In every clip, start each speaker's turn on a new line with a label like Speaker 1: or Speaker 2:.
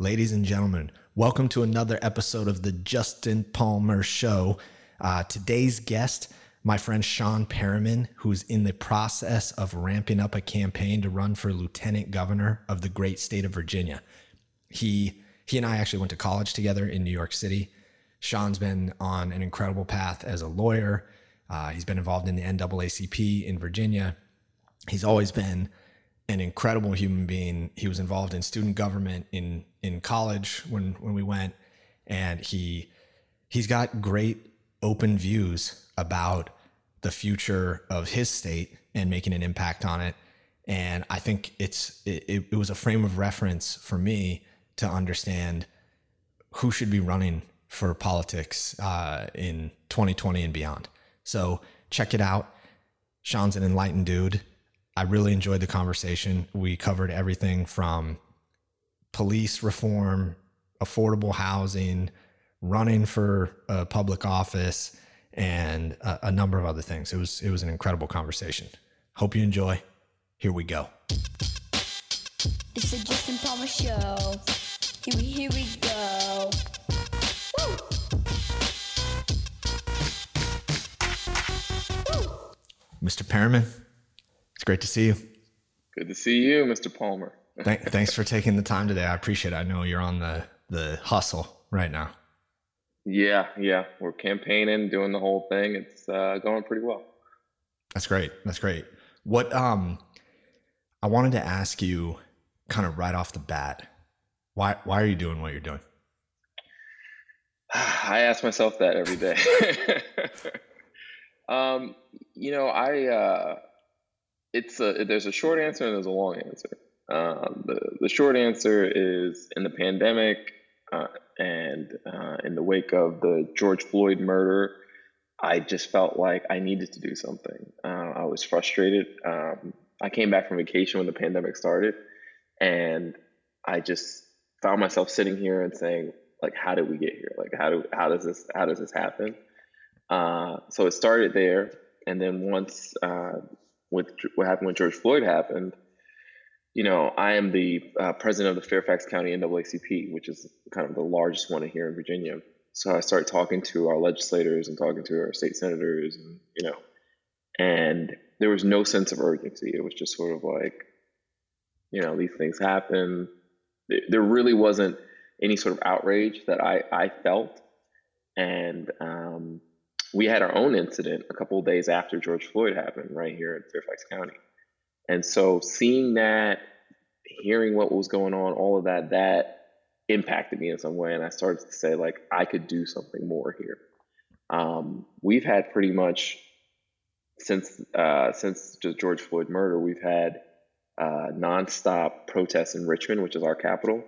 Speaker 1: Ladies and gentlemen, welcome to another episode of the Justin Palmer Show. Uh, today's guest, my friend Sean Perryman, who's in the process of ramping up a campaign to run for lieutenant governor of the great state of Virginia. He he and I actually went to college together in New York City. Sean's been on an incredible path as a lawyer. Uh, he's been involved in the NAACP in Virginia. He's always been an incredible human being. He was involved in student government in in college when when we went, and he he's got great open views about the future of his state and making an impact on it. And I think it's it, it was a frame of reference for me to understand who should be running for politics uh, in 2020 and beyond. So check it out. Sean's an enlightened dude. I really enjoyed the conversation. We covered everything from police reform, affordable housing, running for a public office, and a, a, number of other things. It was it was an incredible conversation. Hope you enjoy. Here we go.
Speaker 2: It's the Justin Palmer Show. Here we here we go. Woo! Woo!
Speaker 1: Mr. Perryman, it's great to see you.
Speaker 3: Good to see you, Mr. Palmer.
Speaker 1: Th- thanks for taking the time today. I appreciate it. I know you're on the the hustle right now.
Speaker 3: Yeah, yeah, we're campaigning, doing the whole thing. It's uh, going pretty well.
Speaker 1: That's great. That's great. What um, I wanted to ask you, kind of right off the bat, why why are you doing what you're doing?
Speaker 3: I ask myself that every day. um, you know, I uh, it's a there's a short answer and there's a long answer. Um, the, the short answer is in the pandemic uh, and uh, in the wake of the George Floyd murder, I just felt like I needed to do something. Uh, I was frustrated. Um, I came back from vacation when the pandemic started, and I just found myself sitting here and saying, like, how did we get here? Like, how do how does this how does this happen? Uh, so it started there, and then once uh, with what happened when George Floyd happened, you know, I am the uh, president of the Fairfax County NAACP, which is kind of the largest one here in Virginia. So I started talking to our legislators and talking to our state senators, and you know, and there was no sense of urgency. It was just sort of like, you know, these things happen. There really wasn't any sort of outrage that I I felt, and um, we had our own incident a couple days after George Floyd happened right here in Fairfax County. And so seeing that, hearing what was going on, all of that, that impacted me in some way. And I started to say, like, I could do something more here. Um, we've had pretty much since uh, since the George Floyd murder, we've had uh, nonstop protests in Richmond, which is our capital,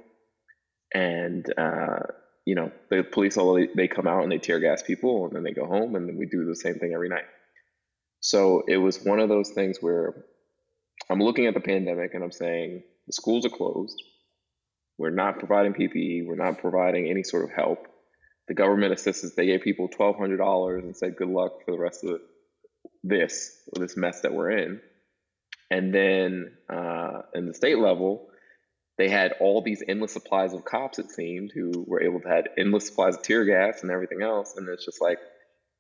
Speaker 3: and uh, you know the police all they come out and they tear gas people, and then they go home, and then we do the same thing every night. So it was one of those things where I'm looking at the pandemic and I'm saying the schools are closed. We're not providing PPE. We're not providing any sort of help. The government assistance, they gave people $1,200 and said, good luck for the rest of this, this mess that we're in. And then uh, in the state level, they had all these endless supplies of cops, it seemed, who were able to have endless supplies of tear gas and everything else. And it's just like,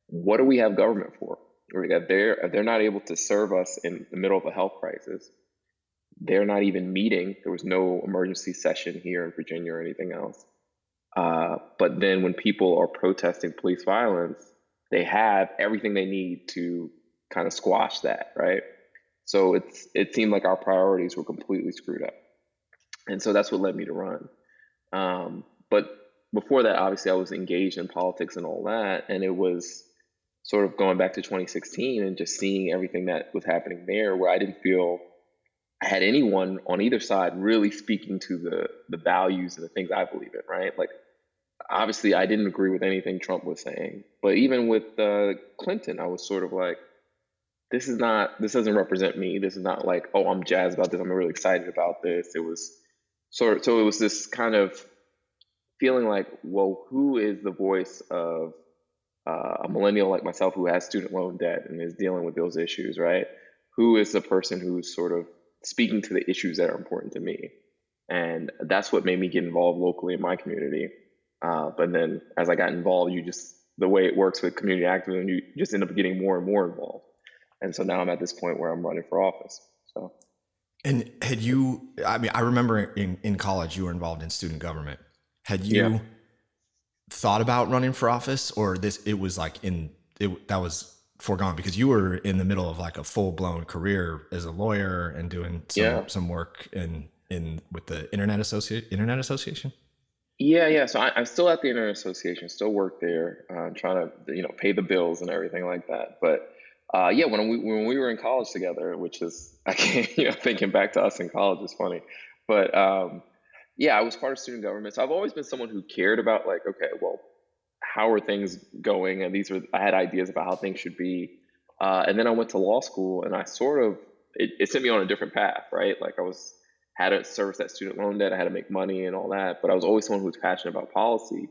Speaker 3: what do we have government for? they're they're not able to serve us in the middle of a health crisis. They're not even meeting. There was no emergency session here in Virginia or anything else. Uh, but then when people are protesting police violence, they have everything they need to kind of squash that, right? So it's it seemed like our priorities were completely screwed up, and so that's what led me to run. Um, but before that, obviously, I was engaged in politics and all that, and it was sort of going back to 2016 and just seeing everything that was happening there where I didn't feel I had anyone on either side really speaking to the the values and the things I believe in, right? Like obviously I didn't agree with anything Trump was saying, but even with uh, Clinton, I was sort of like, this is not this doesn't represent me. This is not like, oh, I'm jazzed about this. I'm really excited about this. It was of, so it was this kind of feeling like, well, who is the voice of uh, a millennial like myself who has student loan debt and is dealing with those issues, right? Who is the person who's sort of speaking to the issues that are important to me? and that's what made me get involved locally in my community. Uh, but then as I got involved, you just the way it works with community activism, you just end up getting more and more involved. And so now I'm at this point where I'm running for office. So.
Speaker 1: And had you? I mean, I remember in in college you were involved in student government. Had you yeah. thought about running for office, or this? It was like in it that was foregone because you were in the middle of like a full blown career as a lawyer and doing some yeah. some work in in with the Internet Associate Internet Association.
Speaker 3: Yeah, yeah. So I, am still at the Internet Association, still work there, uh, trying to you know pay the bills and everything like that. But uh, yeah, when we when we were in college together, which is I can't you know thinking back to us in college is funny, but um, yeah, I was part of student government. So I've always been someone who cared about like okay, well, how are things going? And these were I had ideas about how things should be. Uh, and then I went to law school, and I sort of it, it sent me on a different path, right? Like I was had to service that student loan debt. I had to make money and all that. But I was always someone who was passionate about policy.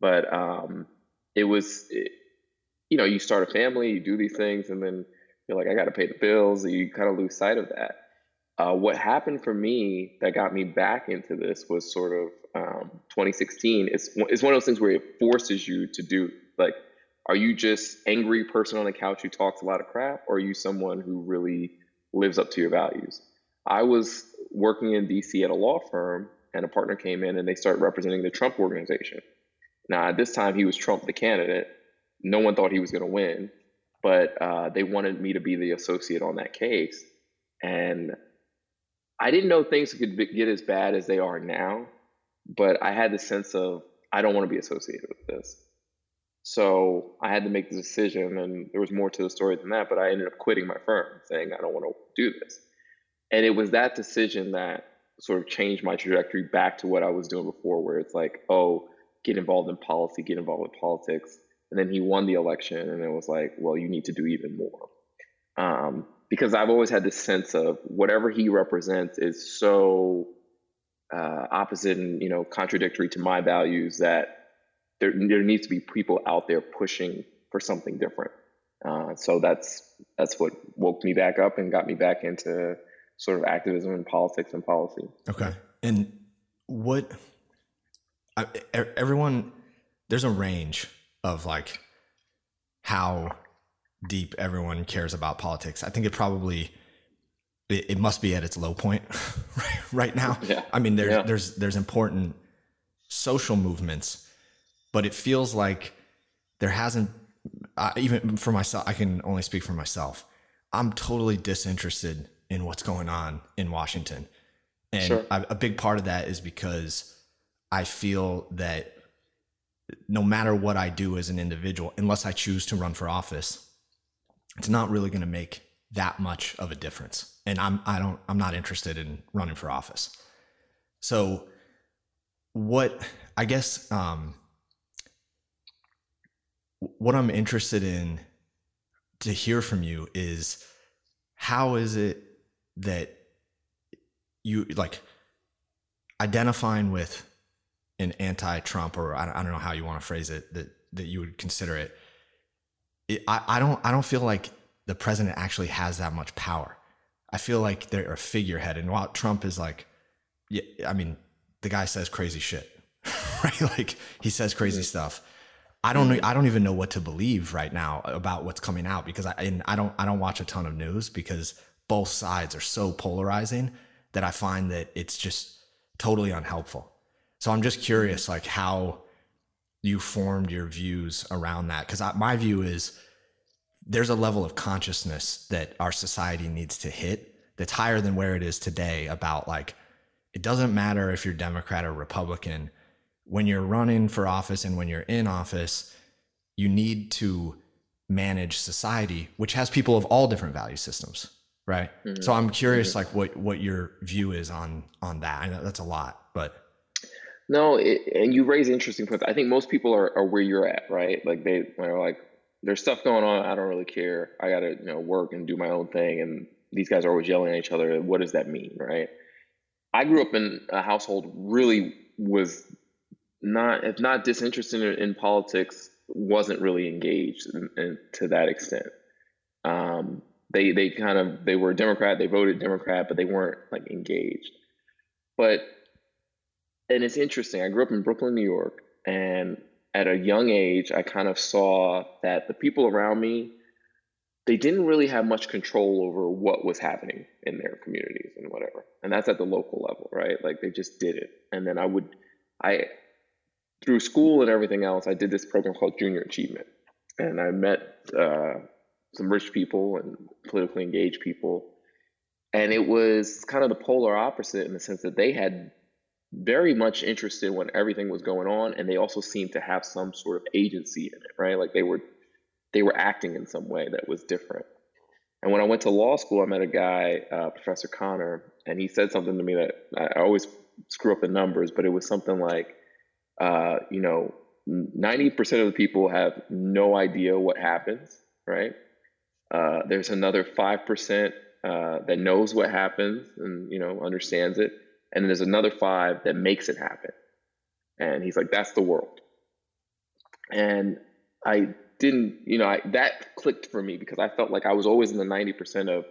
Speaker 3: But um, it was, it, you know, you start a family, you do these things, and then you're like, I got to pay the bills. You kind of lose sight of that. Uh, what happened for me that got me back into this was sort of um, 2016. It's it's one of those things where it forces you to do like, are you just angry person on the couch who talks a lot of crap, or are you someone who really lives up to your values? I was working in DC at a law firm, and a partner came in and they started representing the Trump organization. Now, at this time, he was Trump the candidate. No one thought he was going to win, but uh, they wanted me to be the associate on that case. And I didn't know things could get as bad as they are now, but I had the sense of I don't want to be associated with this. So I had to make the decision, and there was more to the story than that. But I ended up quitting my firm, saying I don't want to do this. And it was that decision that sort of changed my trajectory back to what I was doing before, where it's like, oh, get involved in policy, get involved with politics. And then he won the election, and it was like, well, you need to do even more. Um, because I've always had this sense of whatever he represents is so uh, opposite and you know contradictory to my values that there there needs to be people out there pushing for something different. Uh, so that's that's what woke me back up and got me back into sort of activism and politics and policy.
Speaker 1: Okay. And what I, everyone there's a range of like how deep everyone cares about politics. I think it probably it, it must be at its low point right now.
Speaker 3: Yeah.
Speaker 1: I mean there's yeah. there's there's important social movements, but it feels like there hasn't uh, even for myself I can only speak for myself. I'm totally disinterested in what's going on in Washington. And sure. I, a big part of that is because I feel that no matter what I do as an individual, unless I choose to run for office, it's not really going to make that much of a difference. And I'm I don't I'm not interested in running for office. So what I guess um, what I'm interested in to hear from you is how is it that you like identifying with an anti-Trump or I don't know how you want to phrase it that that you would consider it, it I, I don't I don't feel like the president actually has that much power. I feel like they're a figurehead, and while Trump is like, yeah, I mean, the guy says crazy shit, right? Like he says crazy stuff. I don't know. I don't even know what to believe right now about what's coming out because I and I don't I don't watch a ton of news because both sides are so polarizing that I find that it's just totally unhelpful. So I'm just curious, like how you formed your views around that. Cause my view is there's a level of consciousness that our society needs to hit that's higher than where it is today about like, it doesn't matter if you're Democrat or Republican. When you're running for office and when you're in office, you need to manage society, which has people of all different value systems right mm-hmm. so i'm curious mm-hmm. like what what your view is on on that i know that's a lot but
Speaker 3: no it, and you raise interesting points. I think most people are, are where you're at right? Like they are like there's stuff going on i don't really care. I gotta you know work and do my own thing and these guys are always yelling at each other what does that mean? Right? I grew up in a household really was not if not disinterested in, in politics wasn't really engaged in, in, to that extent. Um, they they kind of they were Democrat, they voted Democrat, but they weren't like engaged. But and it's interesting. I grew up in Brooklyn, New York, and at a young age, I kind of saw that the people around me, they didn't really have much control over what was happening in their communities and whatever. And that's at the local level, right? Like they just did it. And then I would, I, through school and everything else, I did this program called Junior Achievement. And I met uh, some rich people and politically engaged people. And it was kind of the polar opposite in the sense that they had very much interested when everything was going on and they also seemed to have some sort of agency in it right? Like they were they were acting in some way that was different. And when i went to law school i met a guy uh, professor connor and he said something to me that i always screw up the numbers but it was something like uh, you know 90% of the people have no idea what happens right? Uh, there's another 5% uh, that knows what happens and you know understands it and then there's another five that makes it happen. And he's like, that's the world. And I didn't, you know, I, that clicked for me because I felt like I was always in the 90% of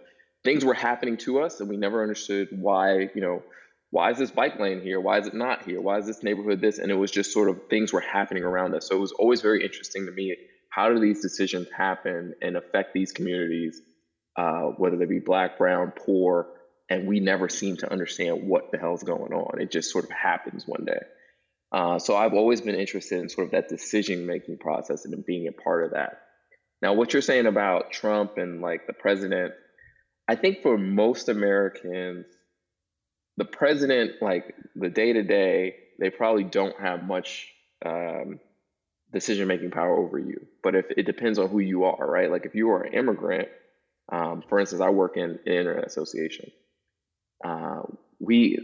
Speaker 3: things were happening to us and we never understood why, you know, why is this bike lane here? Why is it not here? Why is this neighborhood this? And it was just sort of things were happening around us. So it was always very interesting to me. How do these decisions happen and affect these communities, uh, whether they be black, brown, poor, and we never seem to understand what the hell's going on. It just sort of happens one day. Uh, so I've always been interested in sort of that decision making process and being a part of that. Now, what you're saying about Trump and like the president, I think for most Americans, the president, like the day to day, they probably don't have much um, decision making power over you. But if it depends on who you are, right? Like if you are an immigrant, um, for instance, I work in, in internet association. Uh, we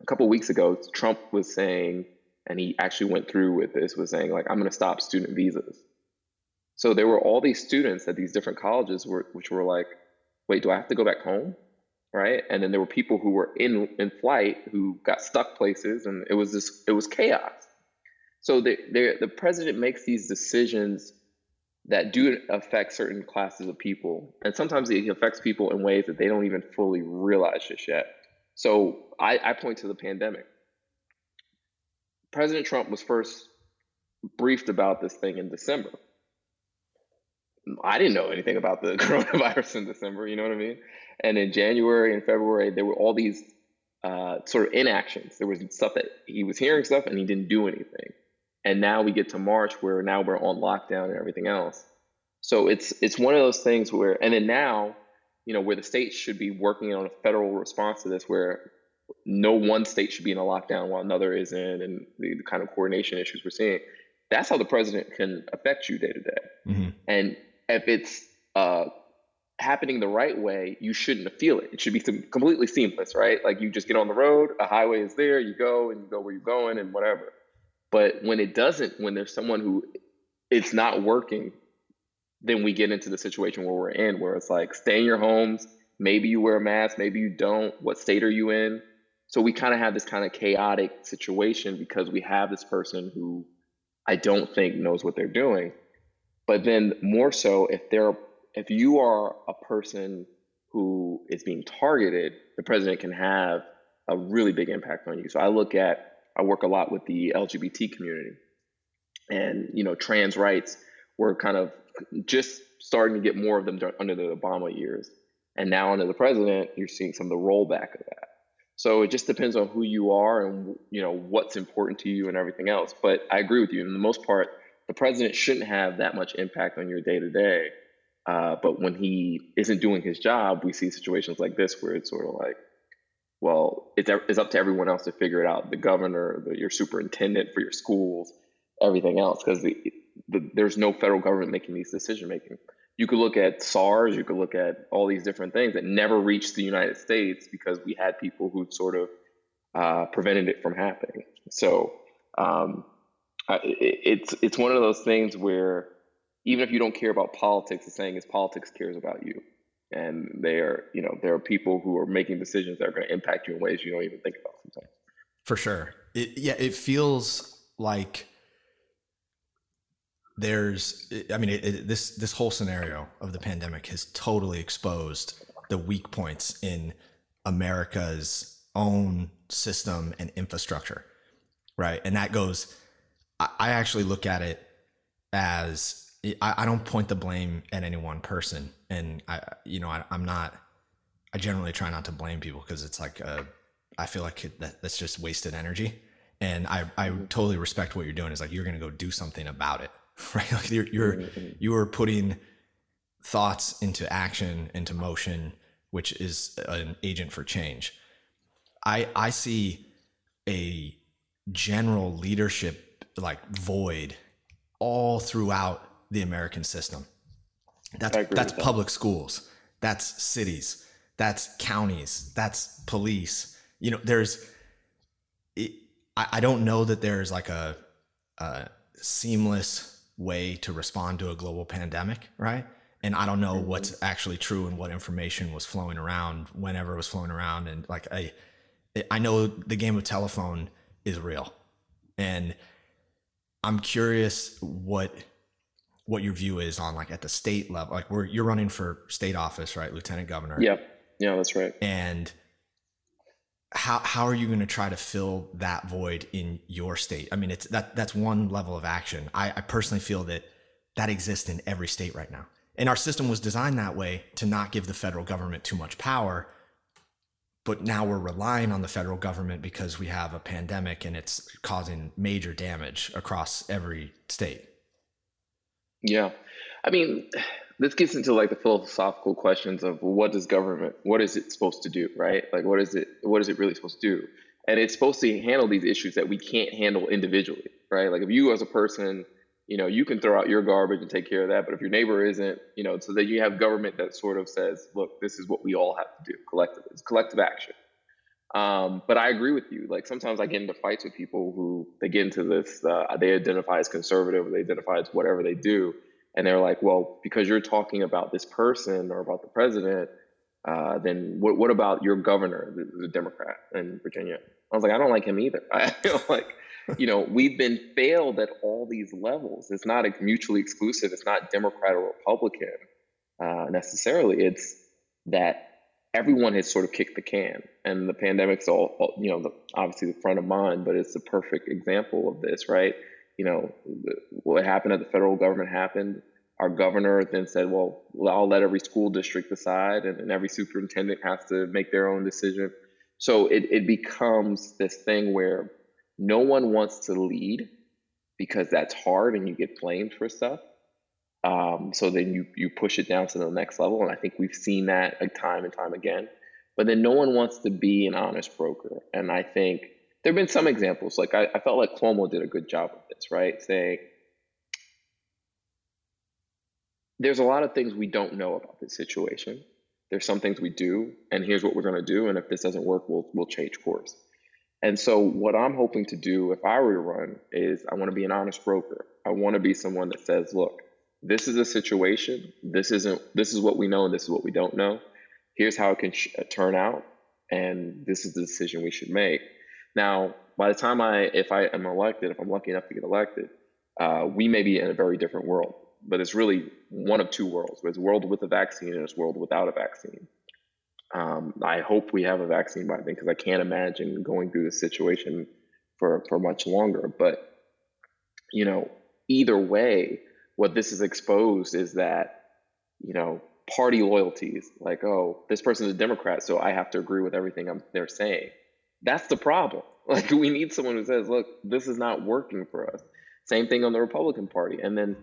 Speaker 3: a couple weeks ago, Trump was saying, and he actually went through with this, was saying like, I'm going to stop student visas. So there were all these students at these different colleges were, which were like, wait, do I have to go back home? Right. And then there were people who were in, in flight who got stuck places and it was this, it was chaos. So the, the, the president makes these decisions that do affect certain classes of people. And sometimes it affects people in ways that they don't even fully realize just yet. So I, I point to the pandemic. President Trump was first briefed about this thing in December. I didn't know anything about the coronavirus in December, you know what I mean? And in January and February, there were all these uh, sort of inactions. There was stuff that he was hearing stuff and he didn't do anything and now we get to March where now we're on lockdown and everything else. So it's it's one of those things where, and then now, you know, where the states should be working on a federal response to this, where no one state should be in a lockdown while another isn't, and the, the kind of coordination issues we're seeing. That's how the president can affect you day to day. Mm-hmm. And if it's uh, happening the right way, you shouldn't feel it. It should be completely seamless, right? Like you just get on the road, a highway is there, you go and you go where you're going and whatever. But when it doesn't, when there's someone who it's not working, then we get into the situation where we're in, where it's like stay in your homes. Maybe you wear a mask, maybe you don't. What state are you in? So we kind of have this kind of chaotic situation because we have this person who I don't think knows what they're doing. But then more so, if they're if you are a person who is being targeted, the president can have a really big impact on you. So I look at I work a lot with the LGBT community. And, you know, trans rights were kind of just starting to get more of them under the Obama years. And now under the president, you're seeing some of the rollback of that. So it just depends on who you are and, you know, what's important to you and everything else. But I agree with you. In the most part, the president shouldn't have that much impact on your day to day. But when he isn't doing his job, we see situations like this where it's sort of like, well, it's, it's up to everyone else to figure it out the governor, the, your superintendent for your schools, everything else, because the, the, there's no federal government making these decision making. You could look at SARS, you could look at all these different things that never reached the United States because we had people who sort of uh, prevented it from happening. So um, it, it's it's one of those things where even if you don't care about politics, the saying is politics cares about you and they are you know there are people who are making decisions that are going to impact you in ways you don't even think about sometimes
Speaker 1: for sure it, yeah it feels like there's i mean it, it, this this whole scenario of the pandemic has totally exposed the weak points in america's own system and infrastructure right? And that goes. I, I actually look at it as I, I, don't point the blame at any one person, and I, you know, I, am not. I generally try not to blame people because it's like a, I feel like it, that, that's just wasted energy, and I I mm-hmm. totally respect what you're doing. Is like you're gonna go do something about it, right? Like you're you're mm-hmm. you are putting thoughts into action, into motion, which is an agent for change. I I see a general leadership like void all throughout the American system. That's that's public that. schools, that's cities, that's counties, that's police. You know, there's it, I, I don't know that there's like a, a seamless way to respond to a global pandemic, right? and I don't know mm-hmm. what's actually true and what information was flowing around whenever it was flowing around. And like I, I know the game of telephone is real, and I'm curious what what your view is on like at the state level. Like we're you're running for state office, right, lieutenant governor?
Speaker 3: Yeah, yeah, that's right.
Speaker 1: And how how are you going to try to fill that void in your state? I mean, it's that that's one level of action. I, I personally feel that that exists in every state right now. And our system was designed that way to not give the federal government too much power. But now we're relying on the federal government because we have a pandemic and it's causing major damage across every state.
Speaker 3: Yeah. I mean, this gets into like the philosophical questions of what does government, what is it supposed to do, right? Like, what is it, what is it really supposed to do? And it's supposed to handle these issues that we can't handle individually, right? Like, if you as a person you know, you can throw out your garbage and take care of that. But if your neighbor isn't, you know, so that you have government that sort of says, look, this is what we all have to do collectively. It's collective action. Um, but I agree with you. Like sometimes I get into fights with people who they get into this, uh, they identify as conservative, they identify as whatever they do. And they're like, well, because you're talking about this person or about the president, uh, then what, what about your governor, the, the Democrat in Virginia? I was like, I don't like him either. I feel like, you know, we've been failed at all these levels. It's not mutually exclusive. It's not Democrat or Republican uh, necessarily. It's that everyone has sort of kicked the can, and the pandemic's all, all you know, the, obviously the front of mind, but it's the perfect example of this, right? You know, the, what happened at the federal government happened. Our governor then said, "Well, I'll let every school district decide, and, and every superintendent has to make their own decision." So it, it becomes this thing where no one wants to lead because that's hard and you get blamed for stuff. Um, so then you you push it down to the next level, and I think we've seen that like time and time again. But then no one wants to be an honest broker, and I think there have been some examples. Like I, I felt like Cuomo did a good job of this, right? Saying there's a lot of things we don't know about this situation. There's some things we do, and here's what we're going to do. And if this doesn't work, we'll we'll change course. And so, what I'm hoping to do if I were to run is I want to be an honest broker. I want to be someone that says, look, this is a situation. This isn't, this is what we know and this is what we don't know. Here's how it can sh- uh, turn out. And this is the decision we should make. Now, by the time I, if I am elected, if I'm lucky enough to get elected, uh, we may be in a very different world. But it's really one of two worlds. There's a world with a vaccine and there's a world without a vaccine. Um, I hope we have a vaccine by then because I can't imagine going through this situation for, for much longer. But, you know, either way, what this is exposed is that, you know, party loyalties, like, oh, this person is a Democrat, so I have to agree with everything I'm, they're saying. That's the problem. Like, we need someone who says, look, this is not working for us. Same thing on the Republican Party. And then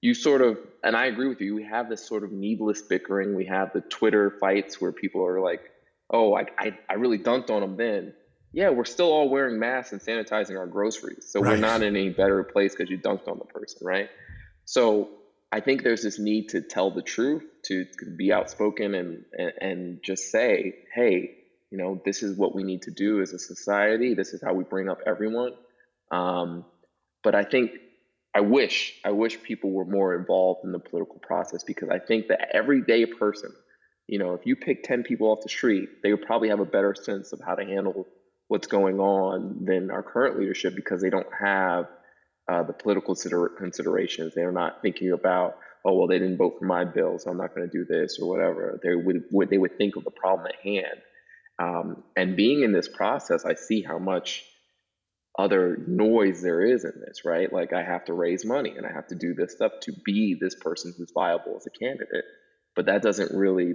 Speaker 3: you sort of, and I agree with you, we have this sort of needless bickering. We have the Twitter fights where people are like, oh, I, I, I really dunked on them then. Yeah, we're still all wearing masks and sanitizing our groceries. So right. we're not in any better place because you dunked on the person, right? So I think there's this need to tell the truth, to, be outspoken and, and, and just say, hey, you know, this is what we need to do as a society. This is how we bring up everyone. Um, but I think I wish I wish people were more involved in the political process because I think that everyday person, you know, if you pick 10 people off the street, they would probably have a better sense of how to handle what's going on than our current leadership because they don't have uh, the political consider- considerations. They're not thinking about, oh well, they didn't vote for my bill, so I'm not going to do this or whatever. They would they would think of the problem at hand. Um, and being in this process, I see how much other noise there is in this, right? Like I have to raise money and I have to do this stuff to be this person who's viable as a candidate. But that doesn't really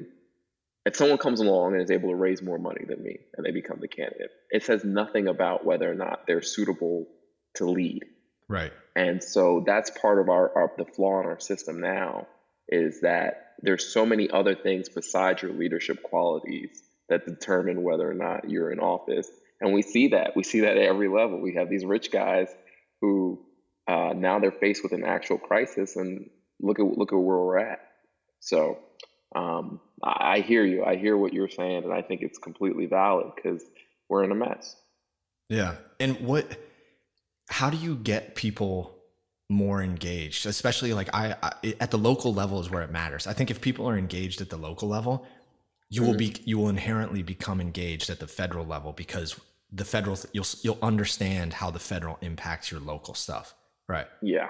Speaker 3: if someone comes along and is able to raise more money than me and they become the candidate, it says nothing about whether or not they're suitable to lead.
Speaker 1: Right.
Speaker 3: And so that's part of our, our the flaw in our system now is that there's so many other things besides your leadership qualities that determine whether or not you're in office. And we see that. We see that at every level. We have these rich guys who uh, now they're faced with an actual crisis, and look at look at where we're at. So um, I, I hear you. I hear what you're saying, and I think it's completely valid because we're in a mess.
Speaker 1: Yeah. And what? How do you get people more engaged? Especially like I, I, at the local level is where it matters. I think if people are engaged at the local level you mm-hmm. will be you will inherently become engaged at the federal level because the federal you'll you'll understand how the federal impacts your local stuff. Right.
Speaker 3: Yeah.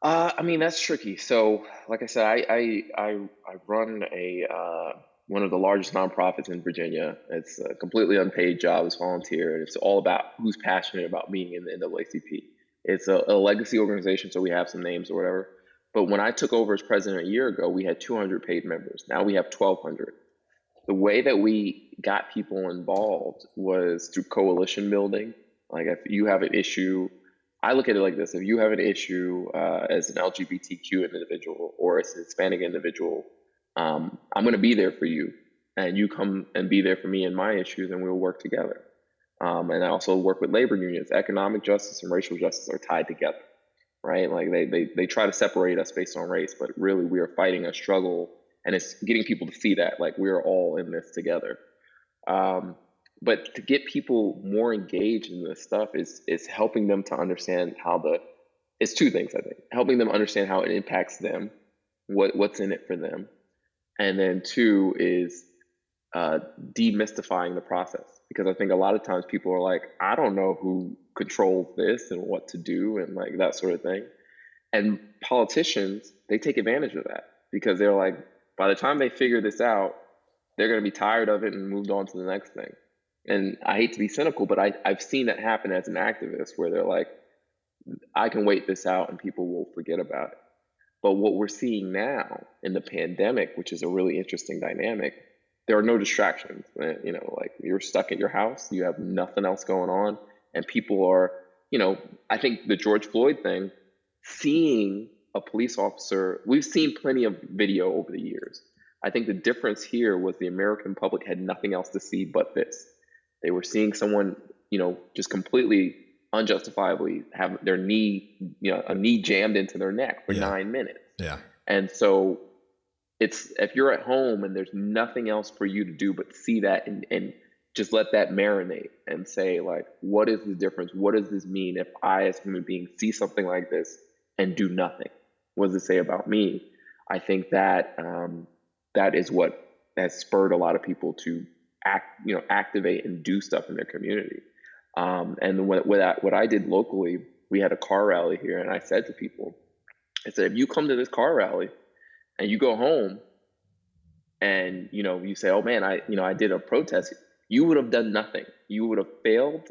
Speaker 3: Uh, i mean that's tricky. So like i said i i i, I run a uh, one of the largest nonprofits in Virginia. It's a completely unpaid job as volunteer, and it's all about who's passionate about being in the NAACP. It's a, a legacy organization, so we have some names or whatever. But when I took over as president a year ago, we had 200 paid members. Now we have 1,200. The way that we got people involved was through coalition building. Like if you have an issue, I look at it like this: if you have an issue uh, as an LGBTQ individual or as an Hispanic individual, um, I'm going to be there for you, and you come and be there for me and my issues, and we'll work together. Um, and I also work with labor unions. Economic justice and racial justice are tied together, right? Like they, they, they try to separate us based on race, but really we are fighting a struggle and it's getting people to see that like we're all in this together. Um, but to get people more engaged in this stuff is, is helping them to understand how the, it's two things, I think, helping them understand how it impacts them, what, what's in it for them. And then two is uh, demystifying the process because I think a lot of times people are like, I don't know who controls this and what to do and like that sort of thing. And politicians, they take advantage of that because they're like, by the time they figure this out, they're going to be tired of it and moved on to the next thing. And I hate to be cynical, but I, I've seen that happen as an activist where they're like, I can wait this out and people will forget about it. But what we're seeing now in the pandemic, which is a really interesting dynamic, there are no distractions. You know, like you're stuck at your house, you have nothing else going on, and people are, you know, I think the George Floyd thing, seeing a police officer, we've seen plenty of video over the years. I think the difference here was the American public had nothing else to see but this. They were seeing someone, you know, just completely unjustifiably have their knee, you know, a knee jammed into their neck for yeah. nine minutes.
Speaker 1: Yeah.
Speaker 3: And so it's if you're at home and there's nothing else for you to do but see that and, and just let that marinate and say like what is the difference what does this mean if i as a human being see something like this and do nothing what does it say about me i think that um, that is what has spurred a lot of people to act you know activate and do stuff in their community um, and what, what, I, did locally we had a car rally here and i said to people i said if you come to this car rally and you go home and you know you say oh man i you know i did a protest you would have done nothing. You would have failed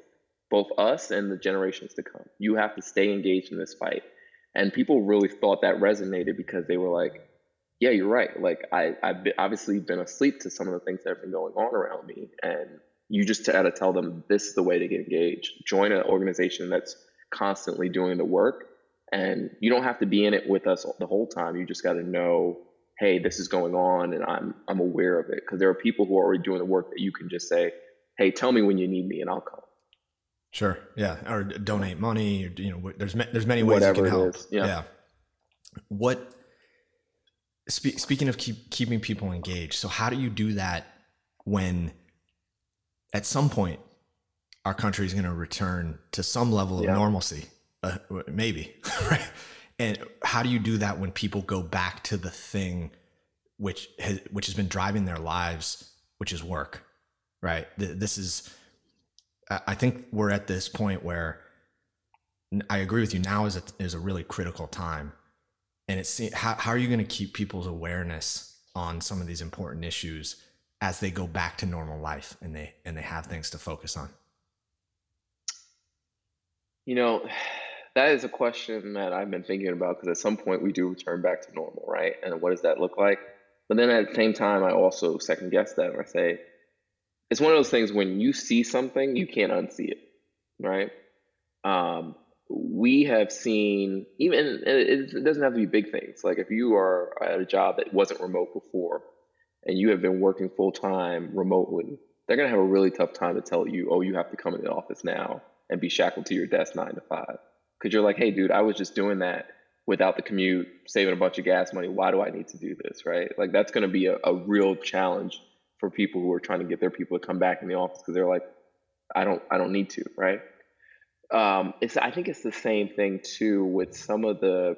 Speaker 3: both us and the generations to come. You have to stay engaged in this fight. And people really thought that resonated because they were like yeah you're right. Like I, i've been, obviously been asleep to some of the things that have been going on around me and you just got to tell them this is the way to get engaged join an organization that's constantly doing the work and you don't have to be in it with us the whole time. You just got to know, hey, this is going on, and I'm I'm aware of it because there are people who are already doing the work that you can just say, hey, tell me when you need me, and I'll come.
Speaker 1: Sure. Yeah. Or donate money. Or, you know, there's there's many ways Whatever you can help.
Speaker 3: Yeah. yeah.
Speaker 1: What? Spe- speaking of keep, keeping people engaged, so how do you do that when, at some point, our country is going to return to some level of normalcy? uh, maybe right? And how do you do that when people go back to the thing which has which has been driving their lives which is work right? This is i think we're at this point where i agree with you now is a, is a really critical time. And it's how, how are you going to keep people's awareness on some of these important issues as they go back to normal life and they and they have things to focus on
Speaker 3: You know, that is a question that I've been thinking about because at some point we do return back to normal, right? And what does that look like? But then at the same time, I also second guess that and I say, it's one of those things when you see something, you can't unsee it, right? Um, we have seen even it doesn't have to be big things. Like if you are at a job that wasn't remote before, and you have been working full time remotely, they're gonna have a really tough time to tell you, oh, you have to come in the office now and be shackled to your desk nine to five. Because you're like, hey, dude, I was just doing that without the commute, saving a bunch of gas money. Why do I need to do this, right? Like that's gonna be a, a real challenge for people who are trying to get their people to come back in the office because they're like, I don't, I don't need to, right? Um, it's, I think it's the same thing too with some of the,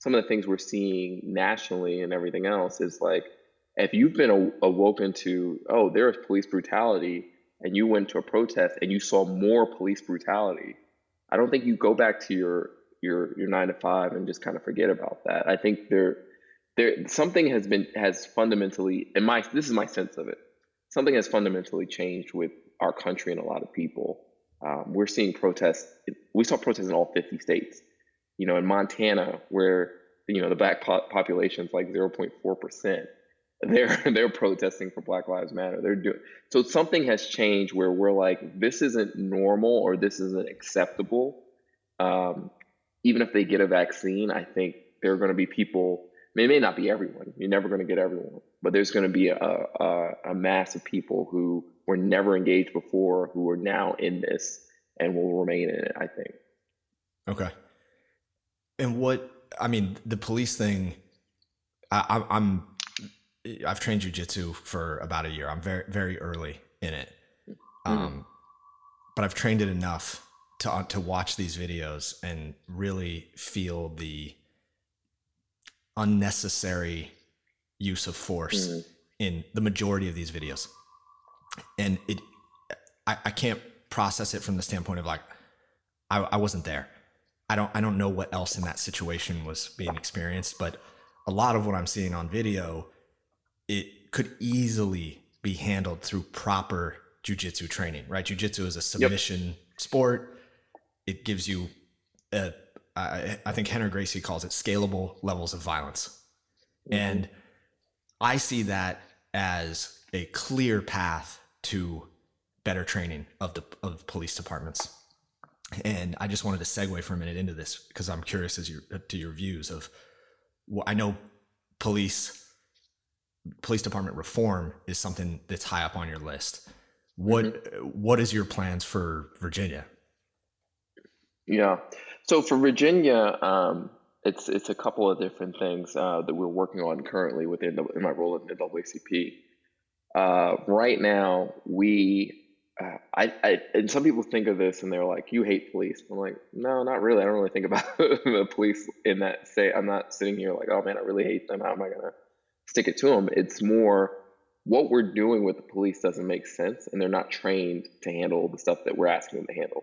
Speaker 3: some of the things we're seeing nationally and everything else is like, if you've been awoken to, oh, there is police brutality, and you went to a protest and you saw more police brutality, I don't think you go back to your your your nine to five and just kind of forget about that. I think there there something has been has fundamentally in my this is my sense of it. Something has fundamentally changed with our country and a lot of people. Um, we're seeing protests. We saw protests in all 50 states. You know, in Montana, where you know the black po- population is like 0.4 percent they're they're protesting for Black Lives Matter. They're doing so something has changed where we're like this isn't normal or this isn't acceptable. Um, even if they get a vaccine, I think there are going to be people. It may not be everyone. You're never going to get everyone, but there's going to be a, a, a mass of people who were never engaged before who are now in this and will remain in it. I think.
Speaker 1: Okay. And what I mean, the police thing. I, I'm I've trained jujitsu for about a year. I'm very very early in it, mm-hmm. um, but I've trained it enough to uh, to watch these videos and really feel the unnecessary use of force mm-hmm. in the majority of these videos, and it I, I can't process it from the standpoint of like I, I wasn't there. I don't I don't know what else in that situation was being experienced, but a lot of what I'm seeing on video it could easily be handled through proper jujitsu training, right? Jujitsu is a submission yep. sport. It gives you, a, I, I think Rener Gracie calls it scalable levels of violence. Mm-hmm. And I see that as a clear path to better training of the of police departments. And I just wanted to segue for a minute into this because I'm curious as your to your views of. Well, I know police police department reform is something that's high up on your list. What mm-hmm. what is your plans for Virginia?
Speaker 3: Yeah, so for Virginia, um, it's it's a couple of different things uh, that we're working on currently within the, in my role at the NAACP. Uh, right now, we uh, I, I and some people think of this and they're like, "You hate police." I'm like, "No, not really. I don't really think about the police in that say. I'm not sitting here like, oh man, I really hate them. How am I gonna stick it to them. It's more what we're doing with the police doesn't make sense, and they're not trained to handle the stuff that we're asking them to handle.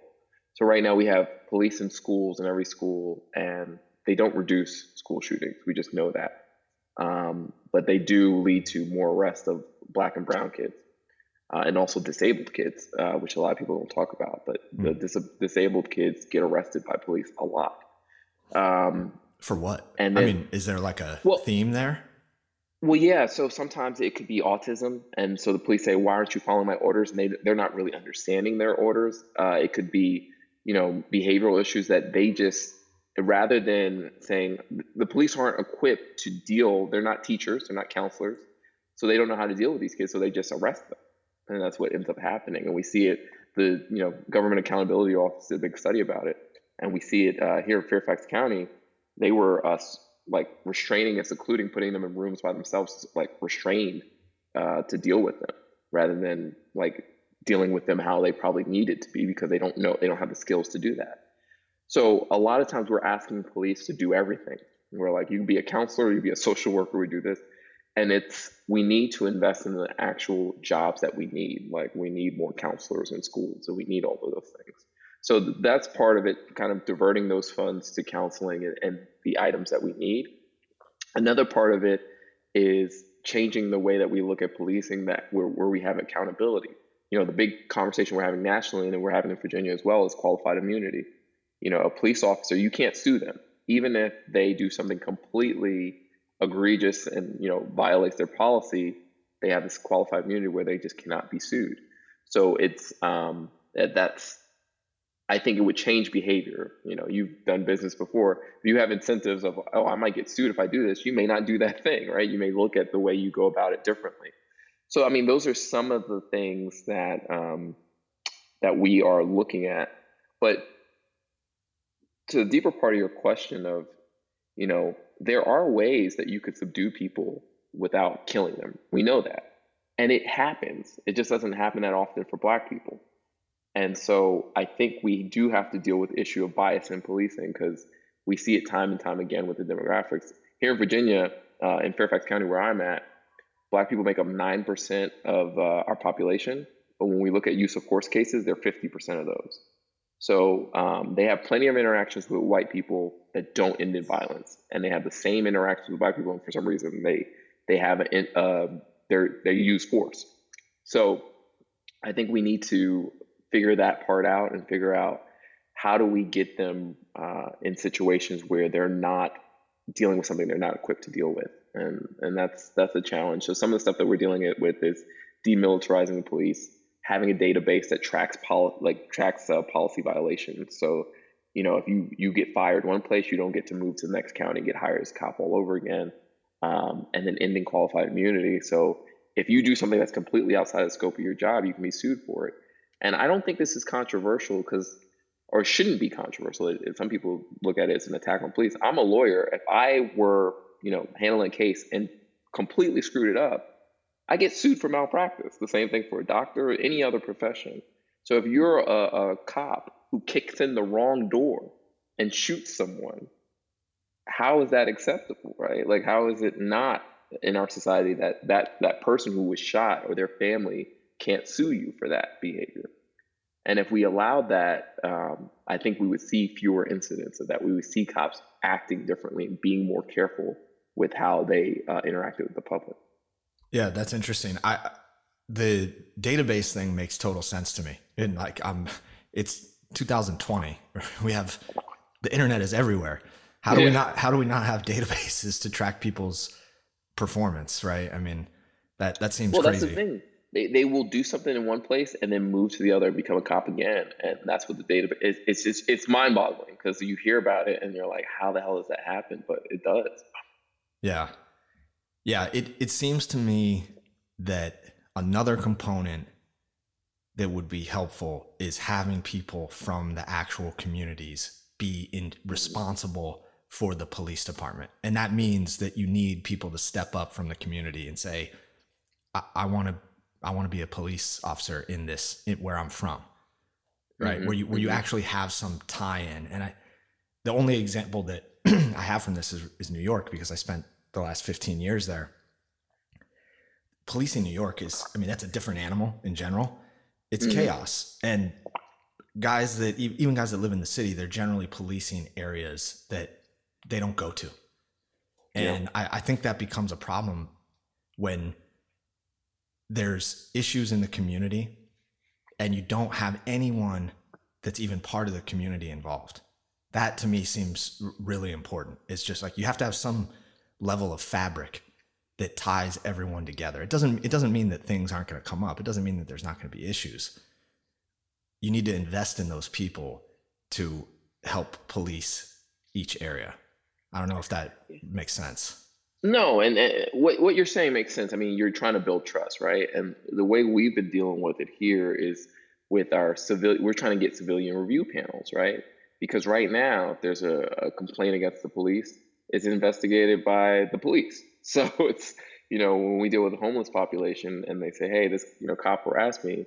Speaker 3: So right now we have police in schools in every school, and they don't reduce school shootings. We just know that. Um, but they do lead to more arrests of black and brown kids, uh, and also disabled kids, uh, which a lot of people don't talk about. But mm. the dis- disabled kids get arrested by police a lot. Um,
Speaker 1: For what? And then, I mean, is there like a well, theme there?
Speaker 3: Well, yeah. So sometimes it could be autism, and so the police say, "Why aren't you following my orders?" And they they're not really understanding their orders. Uh, it could be, you know, behavioral issues that they just rather than saying the police aren't equipped to deal. They're not teachers. They're not counselors, so they don't know how to deal with these kids. So they just arrest them, and that's what ends up happening. And we see it. The you know government accountability office did a big study about it, and we see it uh, here in Fairfax County. They were us like restraining and secluding, putting them in rooms by themselves, like restrained uh, to deal with them, rather than like dealing with them how they probably needed to be because they don't know they don't have the skills to do that. So a lot of times we're asking police to do everything. We're like, you can be a counselor, you can be a social worker, we do this. And it's we need to invest in the actual jobs that we need. Like we need more counselors in schools, and we need all of those things. So that's part of it, kind of diverting those funds to counseling and, and the items that we need. Another part of it is changing the way that we look at policing that where, where we have accountability. You know, the big conversation we're having nationally and we're having in Virginia as well is qualified immunity. you know, a police officer, you can't sue them, even if they do something completely egregious and you know violates their policy. They have this qualified immunity where they just cannot be sued. So it's um, that's I think it would change behavior. You know, you've done business before. If you have incentives of, oh, I might get sued if I do this, you may not do that thing, right? You may look at the way you go about it differently. So, I mean, those are some of the things that um, that we are looking at. But to the deeper part of your question of, you know, there are ways that you could subdue people without killing them. We know that, and it happens. It just doesn't happen that often for Black people. And so I think we do have to deal with the issue of bias in policing because we see it time and time again with the demographics. Here in Virginia, uh, in Fairfax County, where I'm at, black people make up 9% of uh, our population. But when we look at use of force cases, they're 50% of those. So um, they have plenty of interactions with white people that don't end in violence, and they have the same interactions with black people, and for some reason they they have an, uh, they they use force. So I think we need to figure that part out and figure out how do we get them uh, in situations where they're not dealing with something they're not equipped to deal with. And and that's that's a challenge. So some of the stuff that we're dealing with is demilitarizing the police having a database that tracks poli- like tracks uh, policy violations. So you know if you you get fired one place you don't get to move to the next county and get hired as cop all over again um, and then ending qualified immunity. So if you do something that's completely outside the scope of your job you can be sued for it and I don't think this is controversial because, or shouldn't be controversial. Some people look at it as an attack on police. I'm a lawyer. If I were, you know, handling a case and completely screwed it up, I get sued for malpractice. The same thing for a doctor or any other profession. So if you're a, a cop who kicks in the wrong door and shoots someone, how is that acceptable, right? Like, how is it not in our society that that that person who was shot or their family can't sue you for that behavior. And if we allowed that, um, I think we would see fewer incidents of that. We would see cops acting differently and being more careful with how they uh, interacted with the public.
Speaker 1: Yeah, that's interesting. I the database thing makes total sense to me. And like I'm, it's 2020. We have the internet is everywhere. How do yeah. we not? How do we not have databases to track people's performance? Right. I mean, that that seems
Speaker 3: well.
Speaker 1: Crazy.
Speaker 3: That's the thing they, they will do something in one place and then move to the other and become a cop again. And that's what the data is it's just it's mind-boggling because you hear about it and you're like how the hell does that happen? But it does.
Speaker 1: Yeah. Yeah it, it seems to me that another component that would be helpful is having people from the actual communities be in, responsible for the police department. And that means that you need people to step up from the community and say I, I want to I want to be a police officer in this in, where I'm from, right? Mm-hmm. Where you where you mm-hmm. actually have some tie-in. And I, the only example that I have from this is, is New York because I spent the last 15 years there. Policing New York is, I mean, that's a different animal in general. It's mm-hmm. chaos, and guys that even guys that live in the city, they're generally policing areas that they don't go to, and yeah. I, I think that becomes a problem when there's issues in the community and you don't have anyone that's even part of the community involved. That to me seems really important. It's just like you have to have some level of fabric that ties everyone together. It doesn't it doesn't mean that things aren't going to come up. It doesn't mean that there's not going to be issues. You need to invest in those people to help police each area. I don't know if that makes sense.
Speaker 3: No, and, and what what you're saying makes sense. I mean, you're trying to build trust, right? And the way we've been dealing with it here is with our civil. We're trying to get civilian review panels, right? Because right now, if there's a, a complaint against the police, it's investigated by the police. So it's you know when we deal with the homeless population and they say, hey, this you know cop harassed me.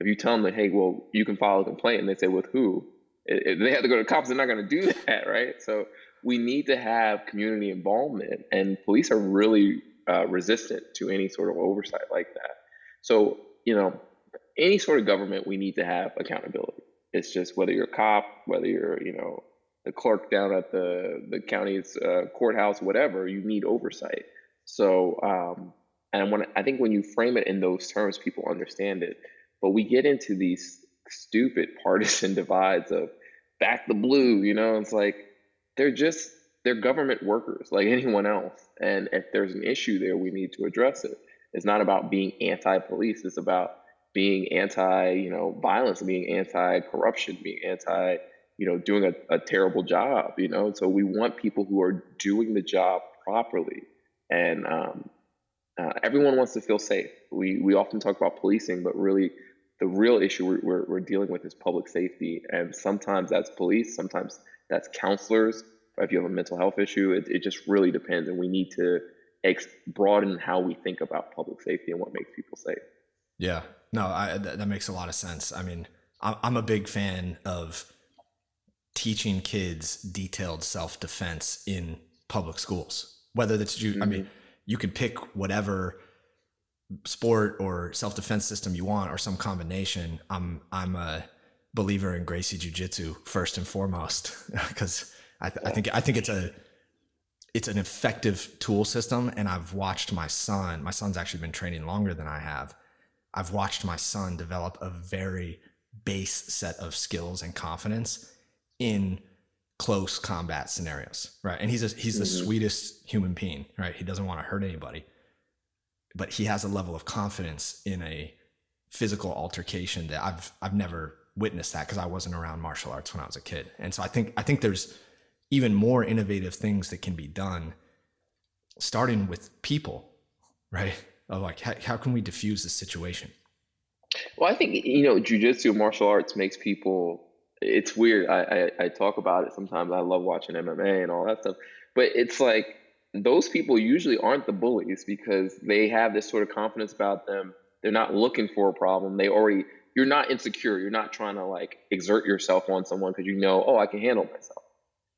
Speaker 3: If you tell them that, hey, well, you can file a complaint, and they say with who, they have to go to cops. They're not going to do that, right? So we need to have community involvement, and police are really uh, resistant to any sort of oversight like that. So, you know, any sort of government, we need to have accountability. It's just whether you're a cop, whether you're, you know, the clerk down at the the county's uh, courthouse, whatever, you need oversight. So, um, and when I think when you frame it in those terms, people understand it. But we get into these stupid partisan divides of back the blue, you know, it's like they're just they're government workers like anyone else. And if there's an issue there, we need to address it. It's not about being anti-police. It's about being anti, you know, violence, being anti-corruption, being anti, you know, doing a, a terrible job, you know. So we want people who are doing the job properly. And um, uh, everyone wants to feel safe. We we often talk about policing, but really the real issue we're, we're, we're, dealing with is public safety. And sometimes that's police, sometimes that's counselors. If you have a mental health issue, it, it just really depends. And we need to ex- broaden how we think about public safety and what makes people safe.
Speaker 1: Yeah, no, I, th- that makes a lot of sense. I mean, I'm a big fan of teaching kids detailed self defense in public schools, whether that's you, mm-hmm. I mean, mm-hmm. you could pick whatever sport or self defense system you want or some combination. I'm I'm a believer in Gracie Jiu Jitsu first and foremost because I, th- I think I think it's a it's an effective tool system and I've watched my son my son's actually been training longer than I have. I've watched my son develop a very base set of skills and confidence in close combat scenarios right? And he's a, he's the mm-hmm. sweetest human being right? He doesn't want to hurt anybody. But he has a level of confidence in a physical altercation that I've I've never witnessed that because I wasn't around martial arts when I was a kid. And so I think I think there's even more innovative things that can be done starting with people, right? Of like how, how can we diffuse this situation?
Speaker 3: Well, I think you know, jujitsu martial arts makes people. It's weird. I, I I talk about it sometimes. I love watching MMA and all that stuff, but it's like those people usually aren't the bullies because they have this sort of confidence about them. They're not looking for a problem. They already, you're not insecure. You're not trying to like exert yourself on someone because you know, oh, I can handle myself.